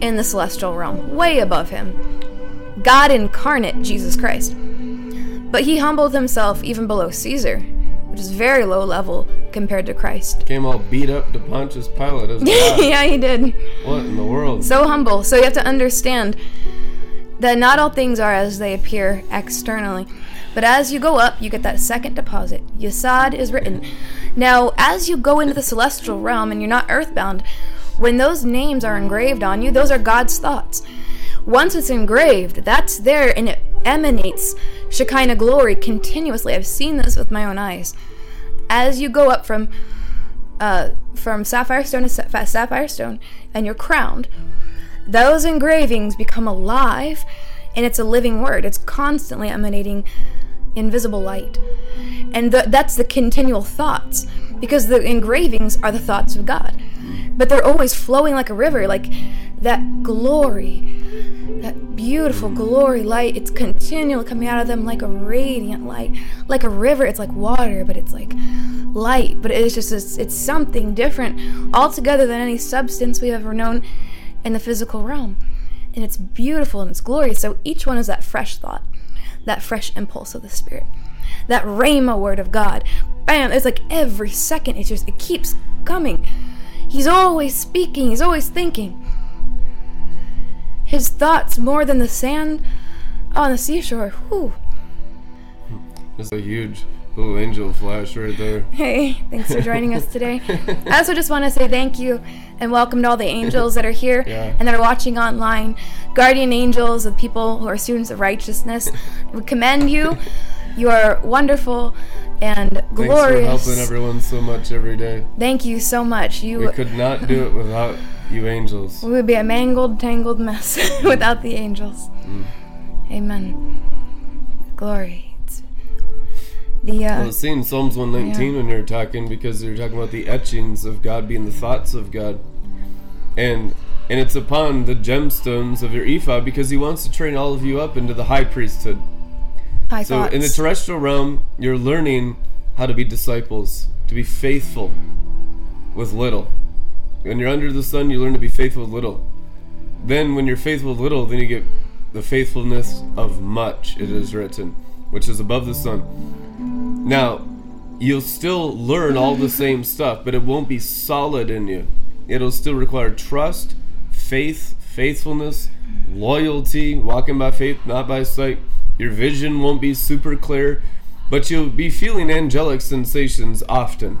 in the celestial realm, way above him. God incarnate, Jesus Christ. But he humbled himself even below Caesar, which is very low level compared to Christ. Came all beat up to Pontius Pilate yeah, he did. What in the world? So humble. So you have to understand that not all things are as they appear externally. But as you go up, you get that second deposit. Yesod is written. Now, as you go into the celestial realm and you're not earthbound, when those names are engraved on you, those are God's thoughts. Once it's engraved, that's there and it emanates Shekinah glory continuously. I've seen this with my own eyes. As you go up from uh, from sapphire stone to sa- sapphire stone, and you're crowned, those engravings become alive, and it's a living word. It's constantly emanating invisible light, and the, that's the continual thoughts, because the engravings are the thoughts of God, but they're always flowing like a river, like that glory that beautiful glory light. It's continually coming out of them like a radiant light like a river. It's like water but it's like light. But it's just it's, it's something different altogether than any substance we have ever known in the physical realm. And it's beautiful and it's glorious. So each one is that fresh thought that fresh impulse of the spirit. That rhema word of god. Bam it's like every second it's just it keeps coming. He's always speaking he's always thinking. His thoughts more than the sand on the seashore. Whew. It's a huge little angel flash right there. Hey, thanks for joining us today. I also just want to say thank you and welcome to all the angels that are here Yeah. and that are watching online. Guardian angels of people who are students of righteousness. We commend you. You are wonderful and glorious. Thanks for helping everyone so much every day. Thank you so much. You We could not do it without you angels. We would be a mangled, tangled mess without the angels. Mm. Amen. Glory. The uh, Well, Psalms 119 when you're talking because you're talking about the etchings of God being the thoughts of God. And and it's upon the gemstones of your ephod because he wants to train all of you up into the high priesthood. high So thoughts. in the terrestrial realm, you're learning how to be disciples, to be faithful with little. When you're under the sun, you learn to be faithful with little. Then, when you're faithful with little, then you get the faithfulness of much, it is written, which is above the sun. Now, you'll still learn all the same stuff, but it won't be solid in you. It'll still require trust, faith, faithfulness, loyalty, walking by faith, not by sight. Your vision won't be super clear, but you'll be feeling angelic sensations often.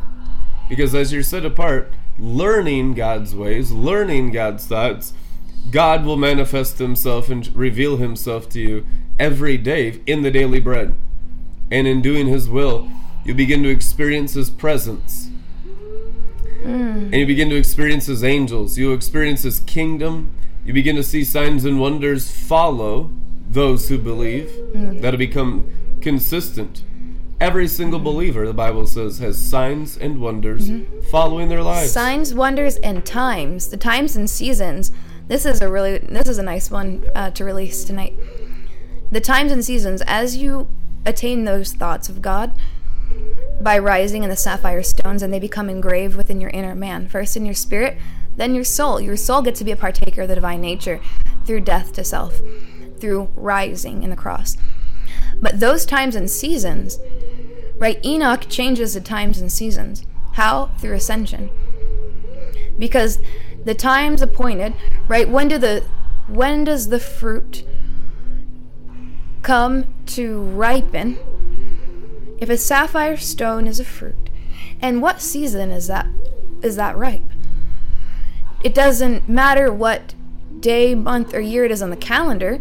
Because as you're set apart, learning God's ways, learning God's thoughts, God will manifest Himself and reveal Himself to you every day in the daily bread. And in doing His will, you begin to experience His presence. Mm. And you begin to experience His angels. You experience His kingdom. You begin to see signs and wonders follow those who believe. Mm. That'll become consistent. Every single believer, the Bible says, has signs and wonders mm-hmm. following their lives. signs, wonders, and times. The times and seasons. This is a really this is a nice one uh, to release tonight. The times and seasons as you attain those thoughts of God by rising in the sapphire stones and they become engraved within your inner man. First in your spirit, then your soul. Your soul gets to be a partaker of the divine nature through death to self, through rising in the cross. But those times and seasons, right? Enoch changes the times and seasons. How? Through ascension. because the time's appointed, right? When do the when does the fruit come to ripen? If a sapphire stone is a fruit, and what season is that is that ripe? It doesn't matter what day, month, or year it is on the calendar.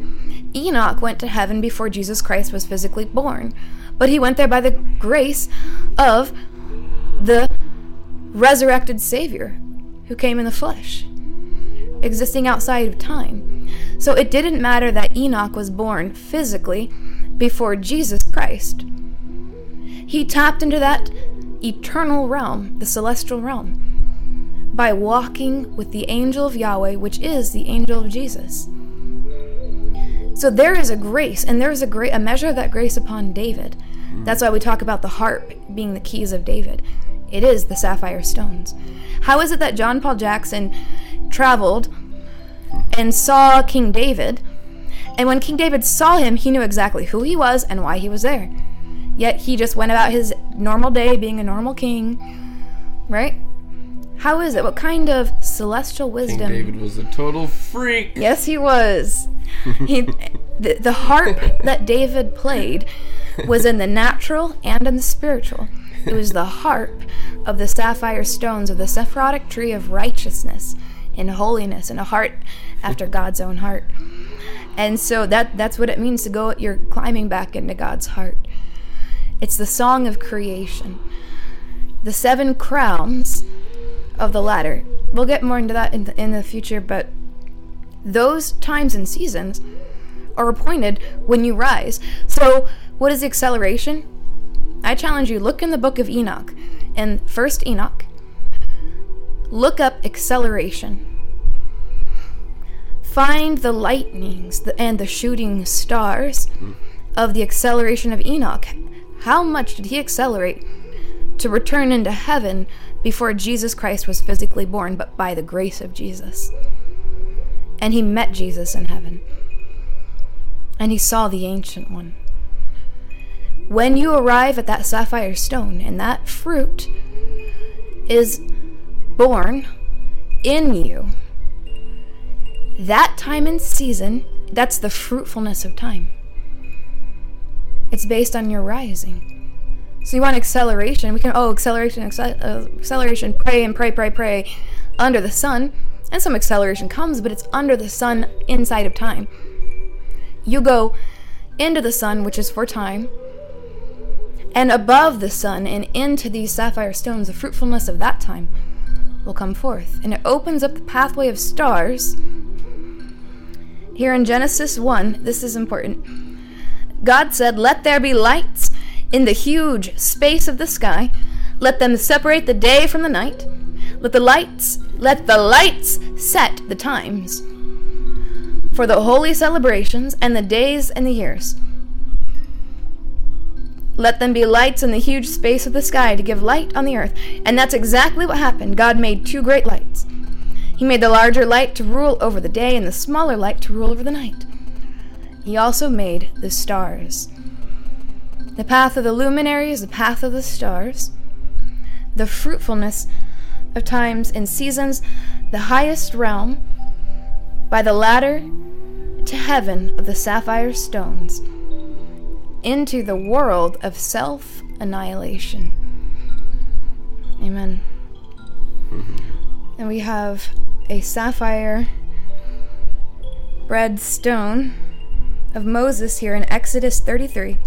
Enoch went to heaven before Jesus Christ was physically born, but he went there by the grace of the resurrected Savior who came in the flesh, existing outside of time. So it didn't matter that Enoch was born physically before Jesus Christ. He tapped into that eternal realm, the celestial realm, by walking with the angel of Yahweh, which is the angel of Jesus. So there is a grace, and there is a great a measure of that grace upon David. That's why we talk about the harp being the keys of David. It is the sapphire stones. How is it that John Paul Jackson traveled and saw King David? And when King David saw him, he knew exactly who he was and why he was there. Yet he just went about his normal day being a normal king, right? How is it? What kind of celestial King wisdom? David was a total freak. Yes, he was. he, the, the harp that David played was in the natural and in the spiritual. It was the harp of the sapphire stones of the Sephirotic tree of righteousness and holiness and a heart after God's own heart. And so that that's what it means to go you're climbing back into God's heart. It's the song of creation. The seven crowns of the ladder. We'll get more into that in the, in the future, but those times and seasons are appointed when you rise. So, what is the acceleration? I challenge you look in the book of Enoch and first Enoch. Look up acceleration. Find the lightnings and the shooting stars of the acceleration of Enoch. How much did he accelerate to return into heaven before Jesus Christ was physically born, but by the grace of Jesus? And he met Jesus in heaven. And he saw the Ancient One. When you arrive at that sapphire stone and that fruit is born in you, that time and season, that's the fruitfulness of time. It's based on your rising. So you want acceleration? We can oh acceleration, acce- uh, acceleration. Pray and pray, pray, pray under the sun, and some acceleration comes, but it's under the sun inside of time. You go into the sun, which is for time, and above the sun and into these sapphire stones, the fruitfulness of that time will come forth, and it opens up the pathway of stars. Here in Genesis 1, this is important. God said, Let there be lights in the huge space of the sky. Let them separate the day from the night. Let the lights, let the lights set the times for the holy celebrations and the days and the years. Let them be lights in the huge space of the sky to give light on the earth. And that's exactly what happened. God made two great lights. He made the larger light to rule over the day and the smaller light to rule over the night. He also made the stars. The path of the luminaries, the path of the stars, the fruitfulness of times and seasons, the highest realm, by the ladder to heaven of the sapphire stones, into the world of self annihilation. Amen. And we have a sapphire red stone of Moses here in Exodus 33.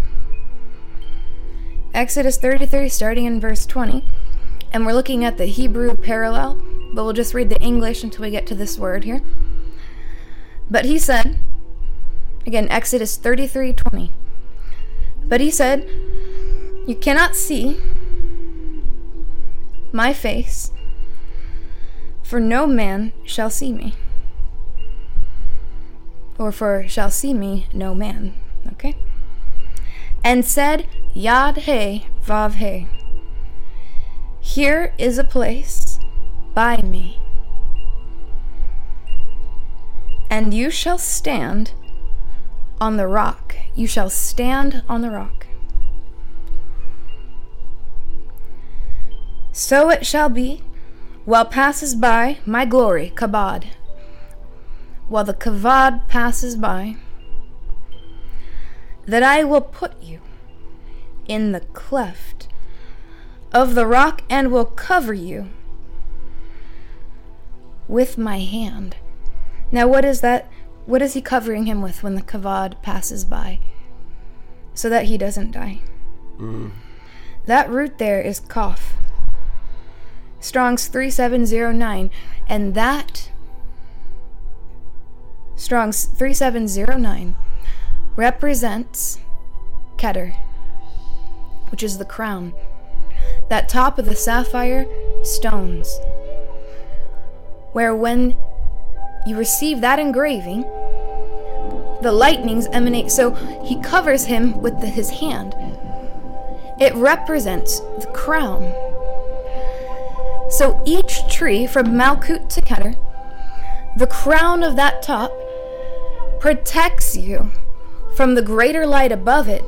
Exodus 33, starting in verse 20. And we're looking at the Hebrew parallel, but we'll just read the English until we get to this word here. But he said, again, Exodus 33, 20. But he said, You cannot see my face, for no man shall see me. Or for shall see me no man. Okay? And said, Yad He Vav He. Here is a place by me. And you shall stand on the rock. You shall stand on the rock. So it shall be while passes by my glory, kabod. While the kavod passes by, that I will put you in the cleft of the rock and will cover you with my hand. Now, what is that? What is he covering him with when the kavod passes by? So that he doesn't die. Mm. That root there is kaph. Strong's 3709. And that, Strong's 3709, represents Keter, which is the crown. That top of the sapphire stones. Where when you receive that engraving, the lightnings emanate. So he covers him with the, his hand. It represents the crown. So each tree from Malkut to Keter, the crown of that top protects you from the greater light above it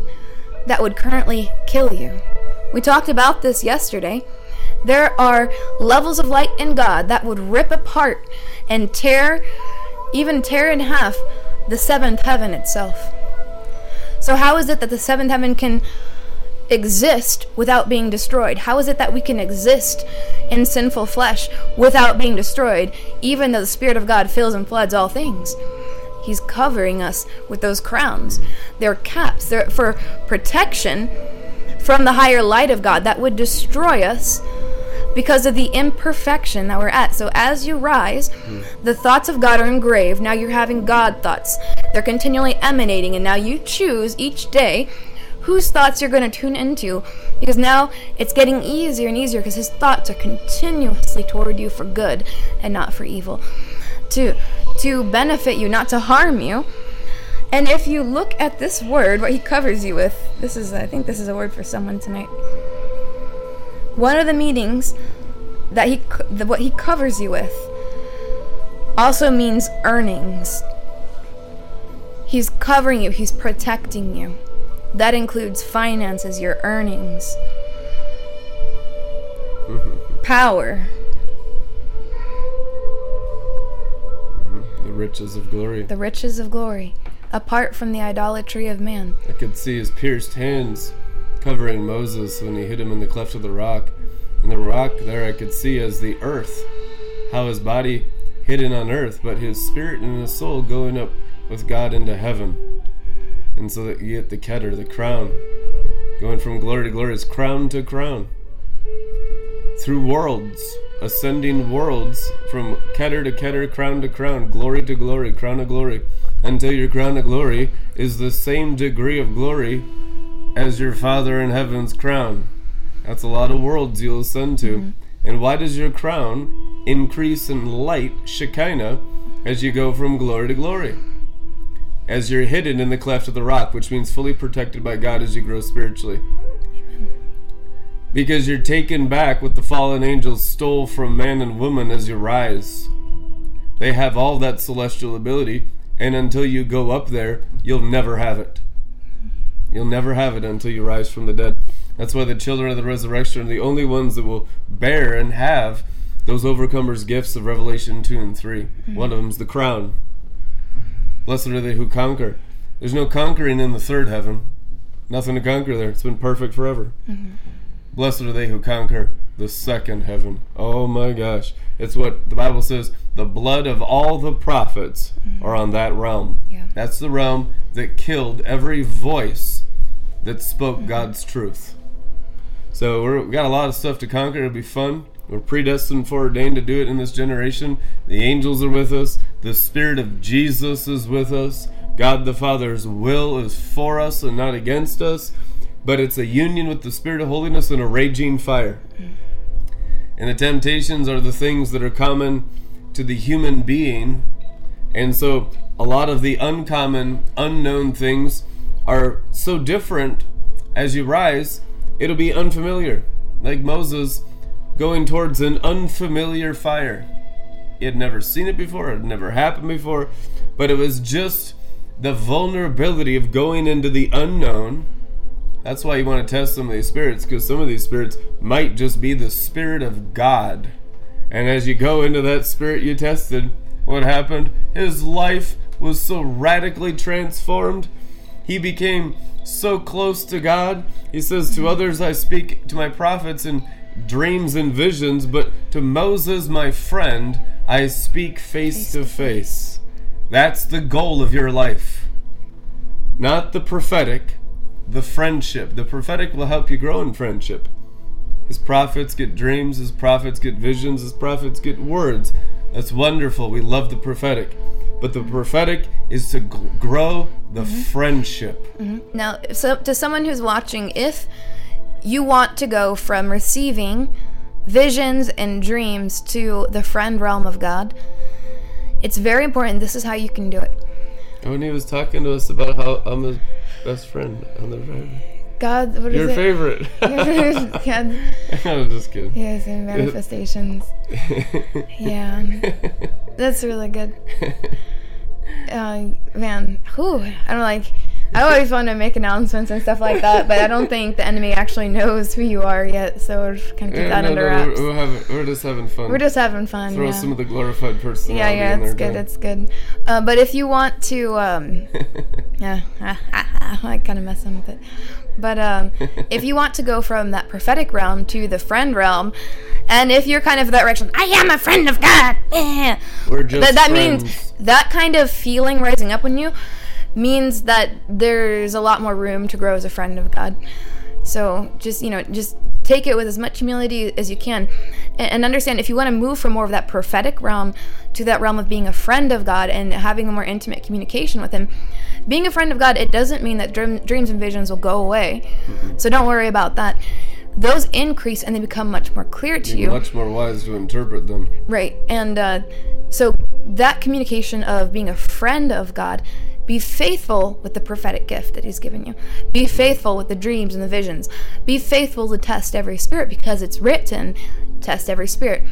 that would currently kill you. We talked about this yesterday. There are levels of light in God that would rip apart and tear, even tear in half, the seventh heaven itself. So, how is it that the seventh heaven can exist without being destroyed? How is it that we can exist in sinful flesh without being destroyed, even though the Spirit of God fills and floods all things? He's covering us with those crowns. They're caps. They're for protection from the higher light of God that would destroy us because of the imperfection that we're at. So as you rise, hmm. the thoughts of God are engraved. Now you're having God thoughts. They're continually emanating, and now you choose each day whose thoughts you're going to tune into because now it's getting easier and easier because his thoughts are continuously toward you for good and not for evil. To to benefit you, not to harm you. And if you look at this word, what he covers you with, this is, I think this is a word for someone tonight. One of the meanings that he, the, what he covers you with, also means earnings. He's covering you, he's protecting you. That includes finances, your earnings, mm-hmm. power, mm-hmm. The riches of glory. the riches of glory, apart from the idolatry of man. I could see his pierced hands covering Moses when he hit him in the cleft of the rock. And the rock there I could see as the earth, how his body hidden on earth, but his spirit and his soul going up with God into heaven. And so that you get the keter, the crown, going from glory to glory, it's crown to crown. Through worlds, ascending worlds, from keter to keter, crown to crown, glory to glory, crown to glory, until your crown of glory is the same degree of glory as your Father in heaven's crown. That's a lot of worlds you'll ascend to. Mm-hmm. And why does your crown increase in light, Shekinah, as you go from glory to glory? As you're hidden in the cleft of the rock, which means fully protected by God as you grow spiritually. Because you're taken back what the fallen angels stole from man and woman as you rise. They have all that celestial ability, and until you go up there, you'll never have it. You'll never have it until you rise from the dead. That's why the children of the resurrection are the only ones that will bear and have those overcomers' gifts of Revelation 2 and 3. Mm-hmm. One of them's the crown. Blessed are they who conquer. There's no conquering in the third heaven. Nothing to conquer there. It's been perfect forever. Mm-hmm. Blessed are they who conquer the second heaven. Oh my gosh. It's what the Bible says the blood of all the prophets mm-hmm. are on that realm. Yeah. That's the realm that killed every voice that spoke mm-hmm. God's truth. So we're, we got a lot of stuff to conquer. It'll be fun. We're predestined, foreordained to do it in this generation. The angels are with us. The Spirit of Jesus is with us. God the Father's will is for us and not against us. But it's a union with the Spirit of holiness and a raging fire. Mm-hmm. And the temptations are the things that are common to the human being. And so a lot of the uncommon, unknown things are so different as you rise, it'll be unfamiliar. Like Moses going towards an unfamiliar fire. He had never seen it before, it had never happened before, but it was just the vulnerability of going into the unknown. That's why you want to test some of these spirits, because some of these spirits might just be the Spirit of God. And as you go into that spirit you tested, what happened? His life was so radically transformed. He became so close to God. He says, To others I speak to my prophets in dreams and visions, but to Moses, my friend, I speak face to face. That's the goal of your life. Not the prophetic, the friendship. The prophetic will help you grow in friendship. His prophets get dreams, his prophets get visions, his prophets get words. That's wonderful. We love the prophetic. But the prophetic is to g- grow the mm-hmm. friendship. Mm-hmm. Now, so to someone who's watching, if you want to go from receiving visions and dreams to the friend realm of God, it's very important. This is how you can do it. When he was talking to us about how I'm his best friend on the Friday. God, what is Your it? favorite. God, I'm just kidding. yes, and manifestations. Yeah, that's really good. Uh, man, whew, I don't like. I always want to make announcements and stuff like that, but I don't think the enemy actually knows who you are yet. So we're just gonna keep Yeah, that no, under no, wraps. we're, we're, having, we're just having fun. We're just having fun. throw yeah. some of the glorified yeah, personality yeah, there. it's good. It's good. Uh, but if you want to, um, yeah, I kind of messing with it. But um, if you want to go from that prophetic realm to the friend realm, and if you're kind of that direction, I am a friend of God. eh, We're just that, that friends. means that kind of feeling rising up in you means that there's a lot more room to grow as a friend of God. So just you know, just take it with as much humility as you can, and, and understand if you want to move from more of that prophetic realm to that realm of being a friend of God and having a more intimate communication with Him. Being a friend of God, it doesn't mean that dream, dreams and visions will go away. So don't worry about that. Those increase and they become much more clear to you. much more wise to interpret them. Right. And uh, so that communication of being a friend of God, be faithful with the prophetic gift that He's given you. Be faithful with the dreams and the visions. Be faithful to test every spirit because it's written, test every spirit.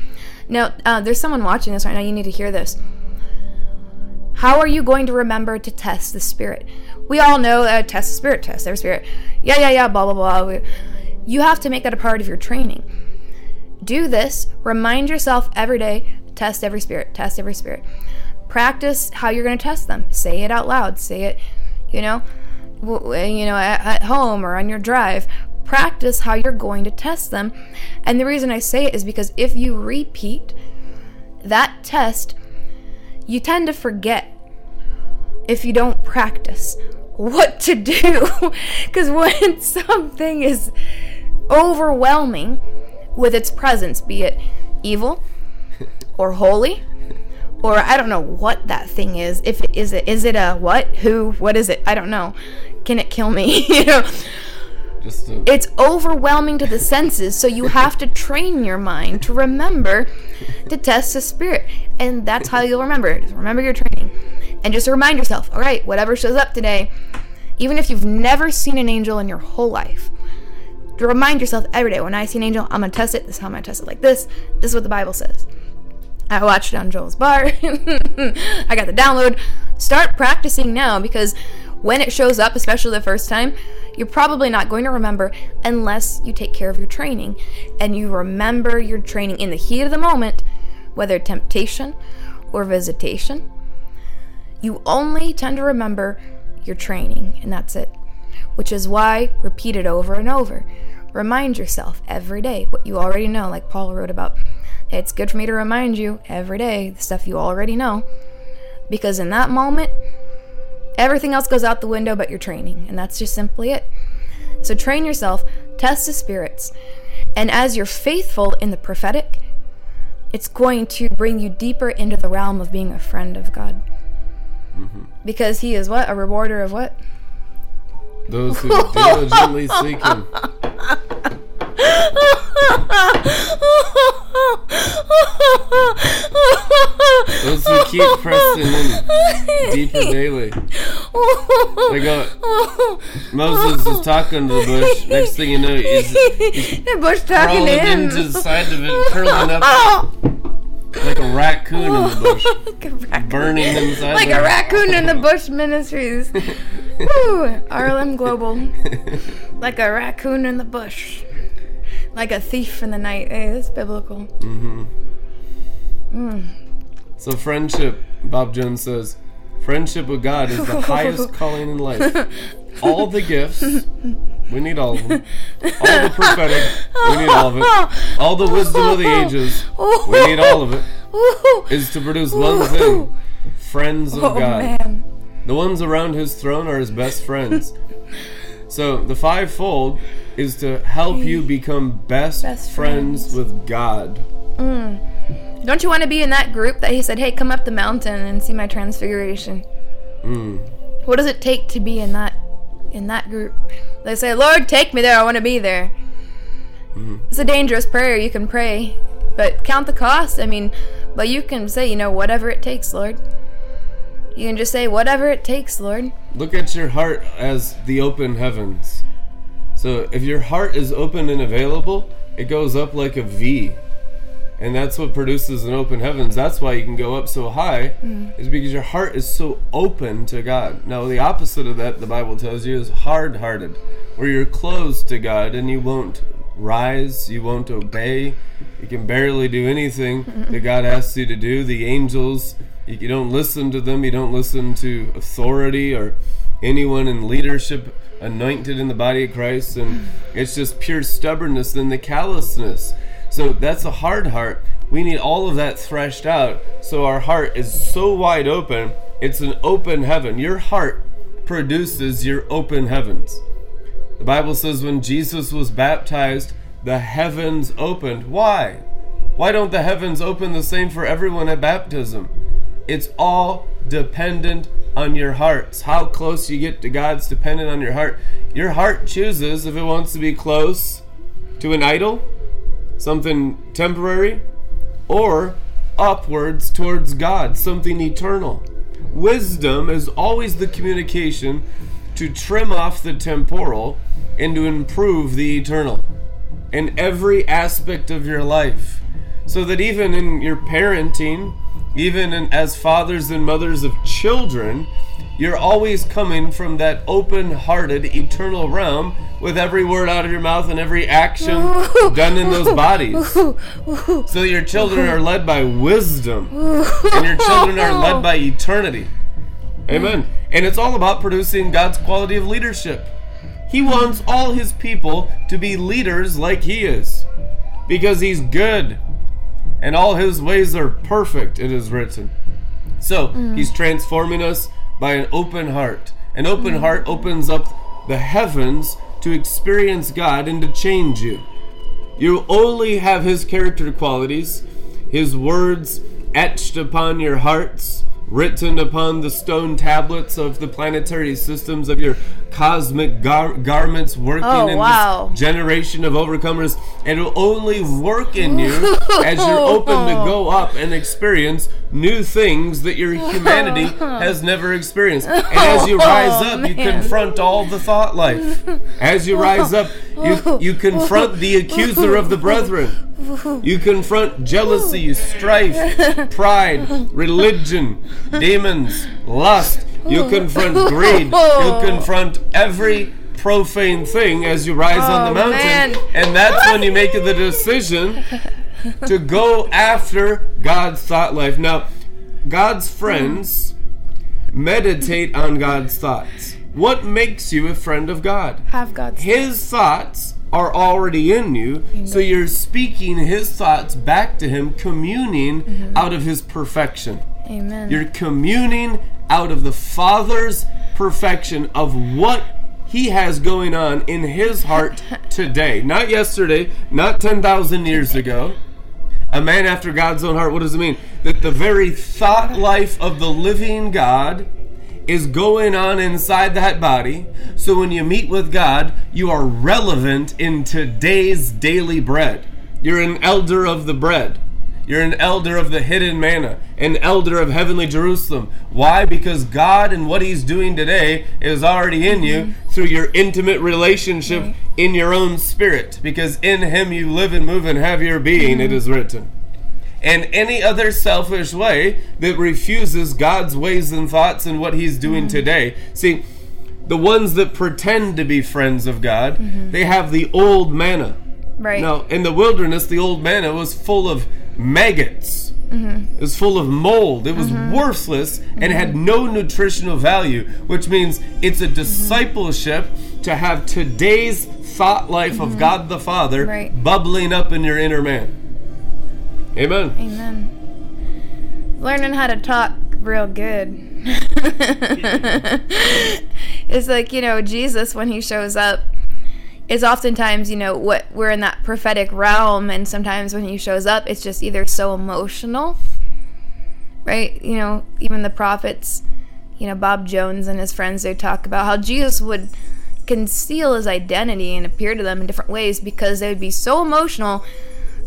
Now, uh, there's someone watching this right now. You need to hear this. How are you going to remember to test the spirit? We all know uh, test the spirit, test every spirit. Yeah, yeah, yeah, blah, blah, blah. You have to make that a part of your training do this. Remind yourself every day, test every spirit, test every spirit. Practice how you're going to test them. Say it out loud. Say it, you know, you know, at, at home or on your drive. Practice how you're going to test them. And the reason I say it is because if you repeat that test, you tend to forget if you don't practice what to do. Because when something is overwhelming with its presence, be it evil or holy, or I don't know what that thing is. If it is it is it a what? Who? What is it? I don't know. Can it kill me? you know, Just to, it's overwhelming to the senses, so you have to train your mind to remember to test the spirit. And that's how you'll remember. Just remember your training. And just remind yourself, all right, whatever shows up today, even if you've never seen an angel in your whole life, to remind yourself every day, when I see an angel, I'm gonna test it. This is how I'm gonna test it like this. This is what the Bible says. I watched it on Joel's Bar. I got the download. Start practicing now because when it shows up, especially the first time, you're probably not going to remember unless you take care of your training and you remember your training in the heat of the moment, whether temptation or visitation. You only tend to remember your training, and that's it. Which is why repeat it over and over. Remind yourself every day what you already know, like Paul wrote about. It's good for me to remind you every day the stuff you already know. Because in that moment, everything else goes out the window but your training. And that's just simply it. So train yourself, test the spirits. And as you're faithful in the prophetic, it's going to bring you deeper into the realm of being a friend of God. Mm-hmm. Because he is what? A rewarder of what? those who diligently seek him. Those who keep pressing in deeper daily. They go. Moses is talking to the bush. Next thing you know, he's the bush talking to him. into the side of it, curling up like a raccoon in the bush, like a raccoon. burning inside. Like the- a raccoon in the Bush Ministries. Woo, RLM Global. Like a raccoon in the bush. Like a thief in the night. Hey, that's biblical. Mm-hmm. Mm. So friendship, Bob Jones says, friendship with God is the highest calling in life. All the gifts, we need all of them. All the prophetic, we need all of it. All the wisdom of the ages, we need all of it. Is to produce one thing: friends of Oh God. man. The ones around his throne are his best friends. So the fivefold is to help you become best, Best friends friends. with God. Mm. Don't you want to be in that group that he said, "Hey, come up the mountain and see my transfiguration"? Mm. What does it take to be in that in that group? They say, "Lord, take me there. I want to be there." Mm-hmm. It's a dangerous prayer. You can pray, but count the cost. I mean, but you can say, you know, whatever it takes, Lord. You can just say, whatever it takes, Lord. Look at your heart as the open heavens. So if your heart is open and available, it goes up like a V. And that's what produces an open heavens. That's why you can go up so high, mm. is because your heart is so open to God. Now, the opposite of that, the Bible tells you, is hard hearted, where you're closed to God and you won't rise, you won't obey, you can barely do anything that God asks you to do. The angels, you you don't listen to them, you don't listen to authority or anyone in leadership anointed in the body of Christ, and mm. it's just pure stubbornness and the callousness. So that's a hard heart. We need all of that threshed out so our heart is so wide open, it's an open heaven. Your heart produces your open heavens. The Bible says when Jesus was baptized, the heavens opened. Why? Why don't the heavens open the same for everyone at baptism? It's all dependent on your hearts. How close you get to God's dependent on your heart. Your heart chooses if it wants to be close to an idol, something temporary, or upwards towards God, something eternal. Wisdom is always the communication to trim off the temporal and to improve the eternal in every aspect of your life. So that even in your parenting, even in, as fathers and mothers of children, you're always coming from that open hearted, eternal realm with every word out of your mouth and every action done in those bodies. So your children are led by wisdom and your children are led by eternity. Amen. And it's all about producing God's quality of leadership. He wants all his people to be leaders like he is because he's good and all his ways are perfect, it is written. So he's transforming us by an open heart. An open hmm. heart opens up the heavens to experience God and to change you. You only have his character qualities, his words etched upon your hearts, written upon the stone tablets of the planetary systems of your cosmic gar- garments working Oh, in wow. this generation of overcomers. And it will only work in you as you're open to go up and experience new things that your humanity has never experienced. And as you oh, rise up, you confront all the thought life. As you rise up, you, you confront the accuser of the brethren. You confront jealousy, strife, pride, religion, demons, lust. You confront greed. You oh. confront every profane thing as you rise on oh, the Oh, mountain. man. And that's when you make the decision to go after God's thought life. Now, God's friends meditate on God's thoughts. What makes you a friend of God? Have God's His thoughts are already in you, so you're speaking His thoughts back to Him, communing mm-hmm. out of His perfection. Amen. You're communing out of the Father's perfection of what He has going on in His heart today. Not yesterday, not 10,000 years ago. A man after God's own heart, what does it mean? That the very thought life of the living God is going on inside that body. So when you meet with God, you are relevant in today's daily bread. You're an elder of the bread. You're an elder of the hidden manna, an elder of heavenly Jerusalem. Why? Because God and what He's doing today is already in you mm-hmm. through your intimate relationship mm-hmm. in your own spirit. Because in Him you live and move and have your being, it mm-hmm. is written and any other selfish way that refuses God's ways and thoughts and what He's doing today. See, the ones that pretend to be friends of God, they have the old manna. right. Now, in the wilderness, the old manna was full of maggots. Mm-hmm. It was full of mold. It was mm-hmm. worthless and it had mm-hmm. no nutritional value, which means it's a discipleship to have today's thought life of God the Father Right. bubbling up in your inner man. Amen. Amen. Learning how to talk real good. it's like, you know, Jesus when he shows up is oftentimes, you know, what we're in that prophetic realm and sometimes when he shows up it's just either so emotional. Right? You know, even the prophets, you know, Bob Jones and his friends they talk about how Jesus would conceal his identity and appear to them in different ways because they would be so emotional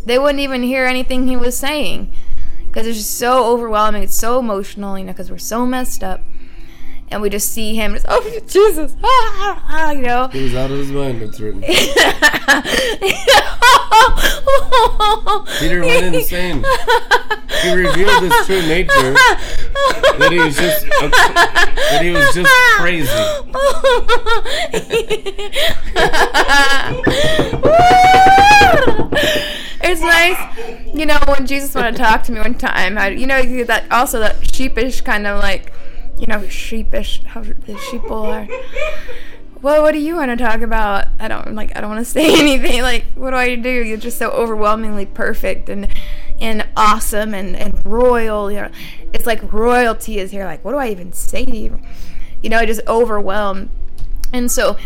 they wouldn't even hear anything he was saying because it's just so overwhelming. It's so emotional, you know, because we're so messed up, and we just see him. Just, oh Jesus, ah, ah, you know. He was out of his mind, it's written. Peter went insane. He revealed his true nature that he was just a, that he was just crazy. it's nice, you know, when Jesus wanted to talk to me one time. I, you know, you get that also that sheepish kind of like, you know, sheepish. How the sheeple are. Well, what do you want to talk about? I don't like. I don't want to say anything. Like, what do I do? You're just so overwhelmingly perfect and and awesome and and royal. You know, it's like royalty is here. Like, what do I even say to you? You know, I just overwhelmed. And so,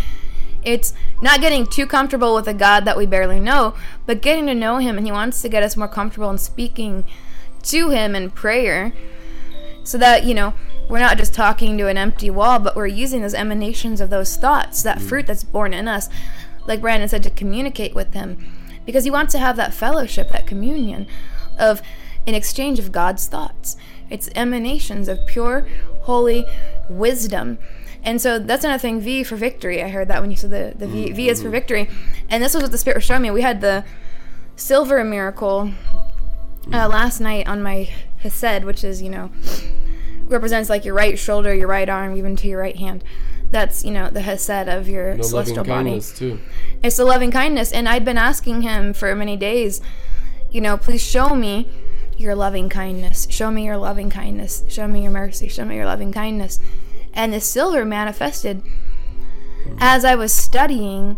it's not getting too comfortable with a God that we barely know, but getting to know Him, and He wants to get us more comfortable in speaking to Him in prayer, so that you know we're not just talking to an empty wall, but we're using those emanations of those thoughts, that mm. fruit that's born in us, like Brandon said, to communicate with Him, because He wants to have that fellowship, that communion of an exchange of God's thoughts. It's emanations of pure, holy wisdom. And so that's another thing. V for victory. I heard that when you said the, the V, mm-hmm. v is for victory. And this was what the Spirit was showing me. We had the silver miracle uh, mm. last night on my Hesed, which is, you know, represents like your right shoulder, your right arm, even to your right hand. That's, you know, the Hesed of your No celestial body. kindness too. It's the loving kindness. And I'd been asking him for many days, you know, please show me your loving kindness. Show me your loving kindness. Show me your mercy. Show me your loving kindness. And the silver manifested as I was studying.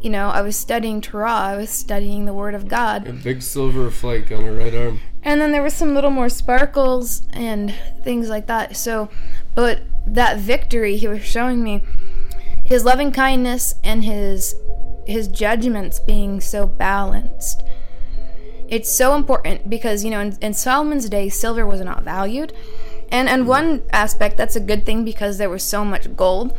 You know, I was studying Torah. I was studying the Word of God. A big silver flake on her right arm. And then there was some little more sparkles and things like that. So, but that victory he was showing me, his loving kindness and his his judgments being so balanced. It's so important because you know in, in Solomon's day, silver was not valued, and and one aspect that's a good thing because there was so much gold.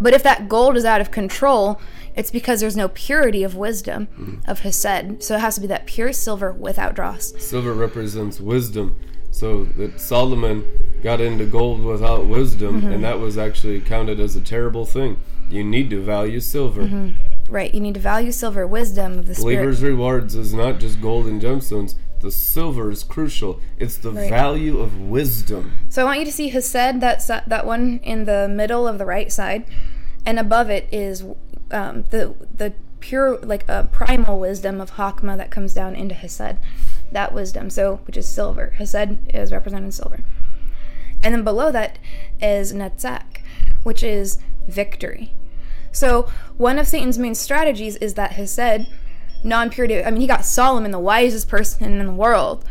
But if that gold is out of control, it's because there's no purity of wisdom of Hesed. So it has to be that pure silver without dross. Silver represents wisdom. So that Solomon got into gold without wisdom, Mm-hmm. and that was actually counted as a terrible thing. You need to value silver. Mm-hmm. Right, you need to value silver, wisdom of the spirit. Believers' rewards is not just gold and gemstones. The silver is crucial. It's the Right. value of wisdom. So I want you to see Hesed, that that one in the middle of the right side, and above it is um, the the pure like uh, primal wisdom of Hakma that comes down into Hesed, that wisdom. So which is silver. Hesed is represented in silver, and then below that is Netzach, which is victory. So one of Satan's main strategies is that Hesed, non-purity. I mean, he got Solomon, the wisest person in the world.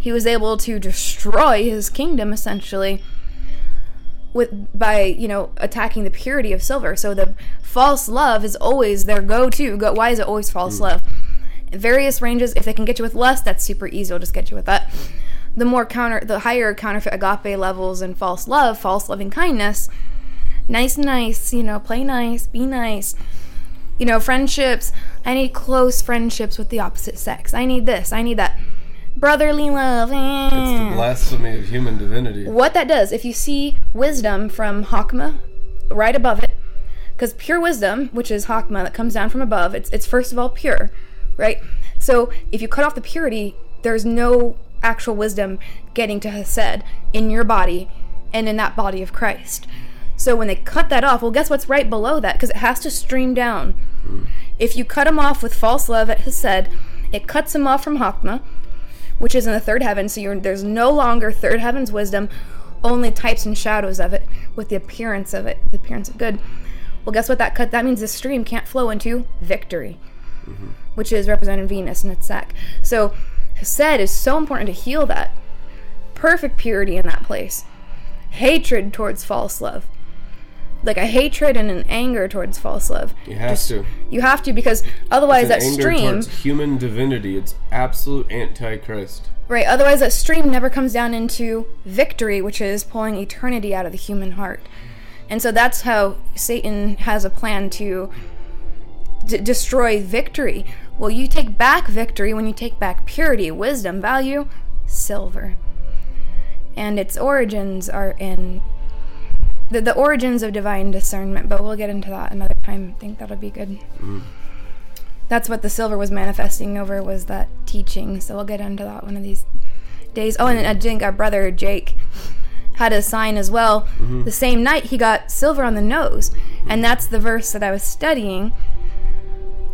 He was able to destroy his kingdom essentially with by you know attacking the purity of silver. So the false love is always their go-to. Go, why is it always false mm. love? Various ranges. If they can get you with lust, that's super easy. They'll just get you with that. The more counter, the higher counterfeit agape levels and false love, false loving kindness. Nice, nice. You know, play nice, be nice. You know, friendships. I need close friendships with the opposite sex. I need this. I need that. Brotherly love. It's eh. the blasphemy of human divinity. What that does, if you see wisdom from Hakma right above it, because pure wisdom, which is Hakma that comes down from above, it's, it's first of all pure, right? So if you cut off the purity, there's no actual wisdom getting to Hesed in your body and in that body of Christ. So when they cut that off, well, guess what's right below that? Because it has to stream down. If you cut him off with false love at Hesed, it cuts him off from Hakma, which is in the third heaven. So there's no longer third heaven's wisdom, only types and shadows of it, with the appearance of it, the appearance of good. Well, guess what? That cut that means the stream can't flow into victory, which is represented Venus and Netzach. So, Hesed is so important to heal that perfect purity in that place. Hatred towards false love, like a hatred and an anger towards false love. You have to. You have to because otherwise that stream, human divinity. It's absolute antichrist. right? Otherwise that stream never comes down into victory, which is pulling eternity out of the human heart. And so that's how Satan has a plan to d- destroy victory. Well, you take back victory when you take back purity, wisdom, value, silver. And its origins are in the, the origins of divine discernment, but we'll get into that another time. I think that'll be good. Mm. That's what the silver was manifesting over was that teaching. So we'll get into that one of these days. Oh, and I think our brother Jake had a sign as well. Mm-hmm. The same night he got silver on the nose, and that's the verse that I was studying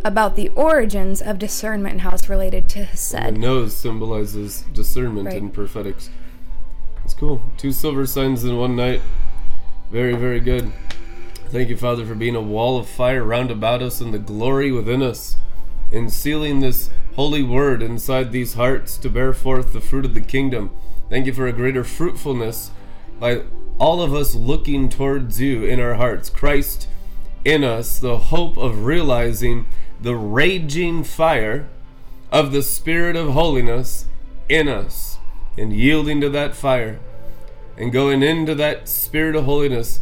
about the origins of discernment and how it's related to The nose symbolizes discernment Right. and prophetics. It's cool. Two silver signs in one night. Very, very good. Thank you, Father, for being a wall of fire round about us and the glory within us, and sealing this holy word inside these hearts to bear forth the fruit of the kingdom. Thank you for a greater fruitfulness by all of us looking towards you in our hearts. Christ in us, the hope of realizing the raging fire of the Spirit of holiness in us and yielding to that fire and going into that Spirit of holiness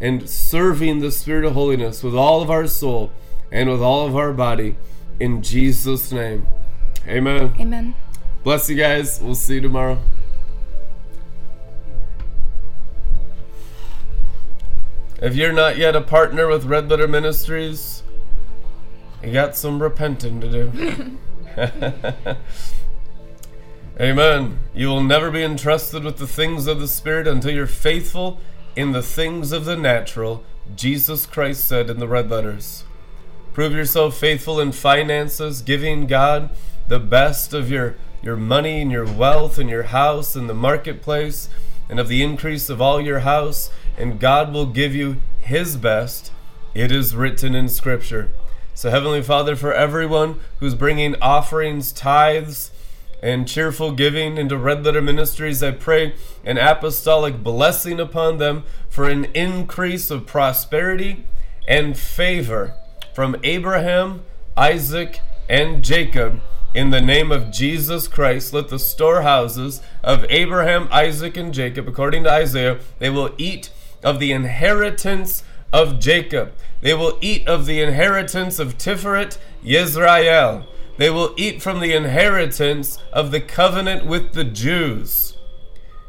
and serving the Spirit of holiness with all of our soul and with all of our body in Jesus' name. Amen. Amen. Bless you guys. We'll see you tomorrow. If you're not yet a partner with Red Letter Ministries, you got some repenting to do. Amen. You will never be entrusted with the things of the Spirit until you're faithful in the things of the natural, Jesus Christ said in the red letters. Prove yourself faithful in finances, giving God the best of your, your money and your wealth and your house and the marketplace and of the increase of all your house, and God will give you His best. It is written in Scripture. So, Heavenly Father, for everyone who's bringing offerings, tithes, and cheerful giving into Red Letter Ministries, I pray an apostolic blessing upon them for an increase of prosperity and favor from Abraham, Isaac, and Jacob. In the name of Jesus Christ, let the storehouses of Abraham, Isaac, and Jacob, according to Isaiah, they will eat of the inheritance of Jacob. They will eat of the inheritance of Tiferet Yisrael. They will eat from the inheritance of the covenant with the Jews.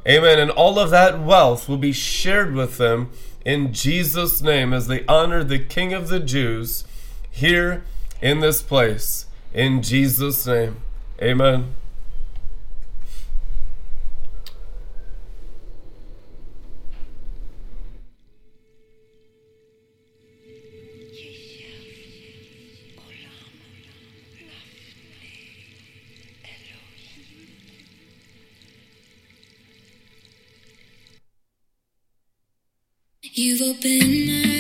Amen. And all of that wealth will be shared with them in Jesus' name as they honor the King of the Jews here in this place. In Jesus' name. Amen. You've opened my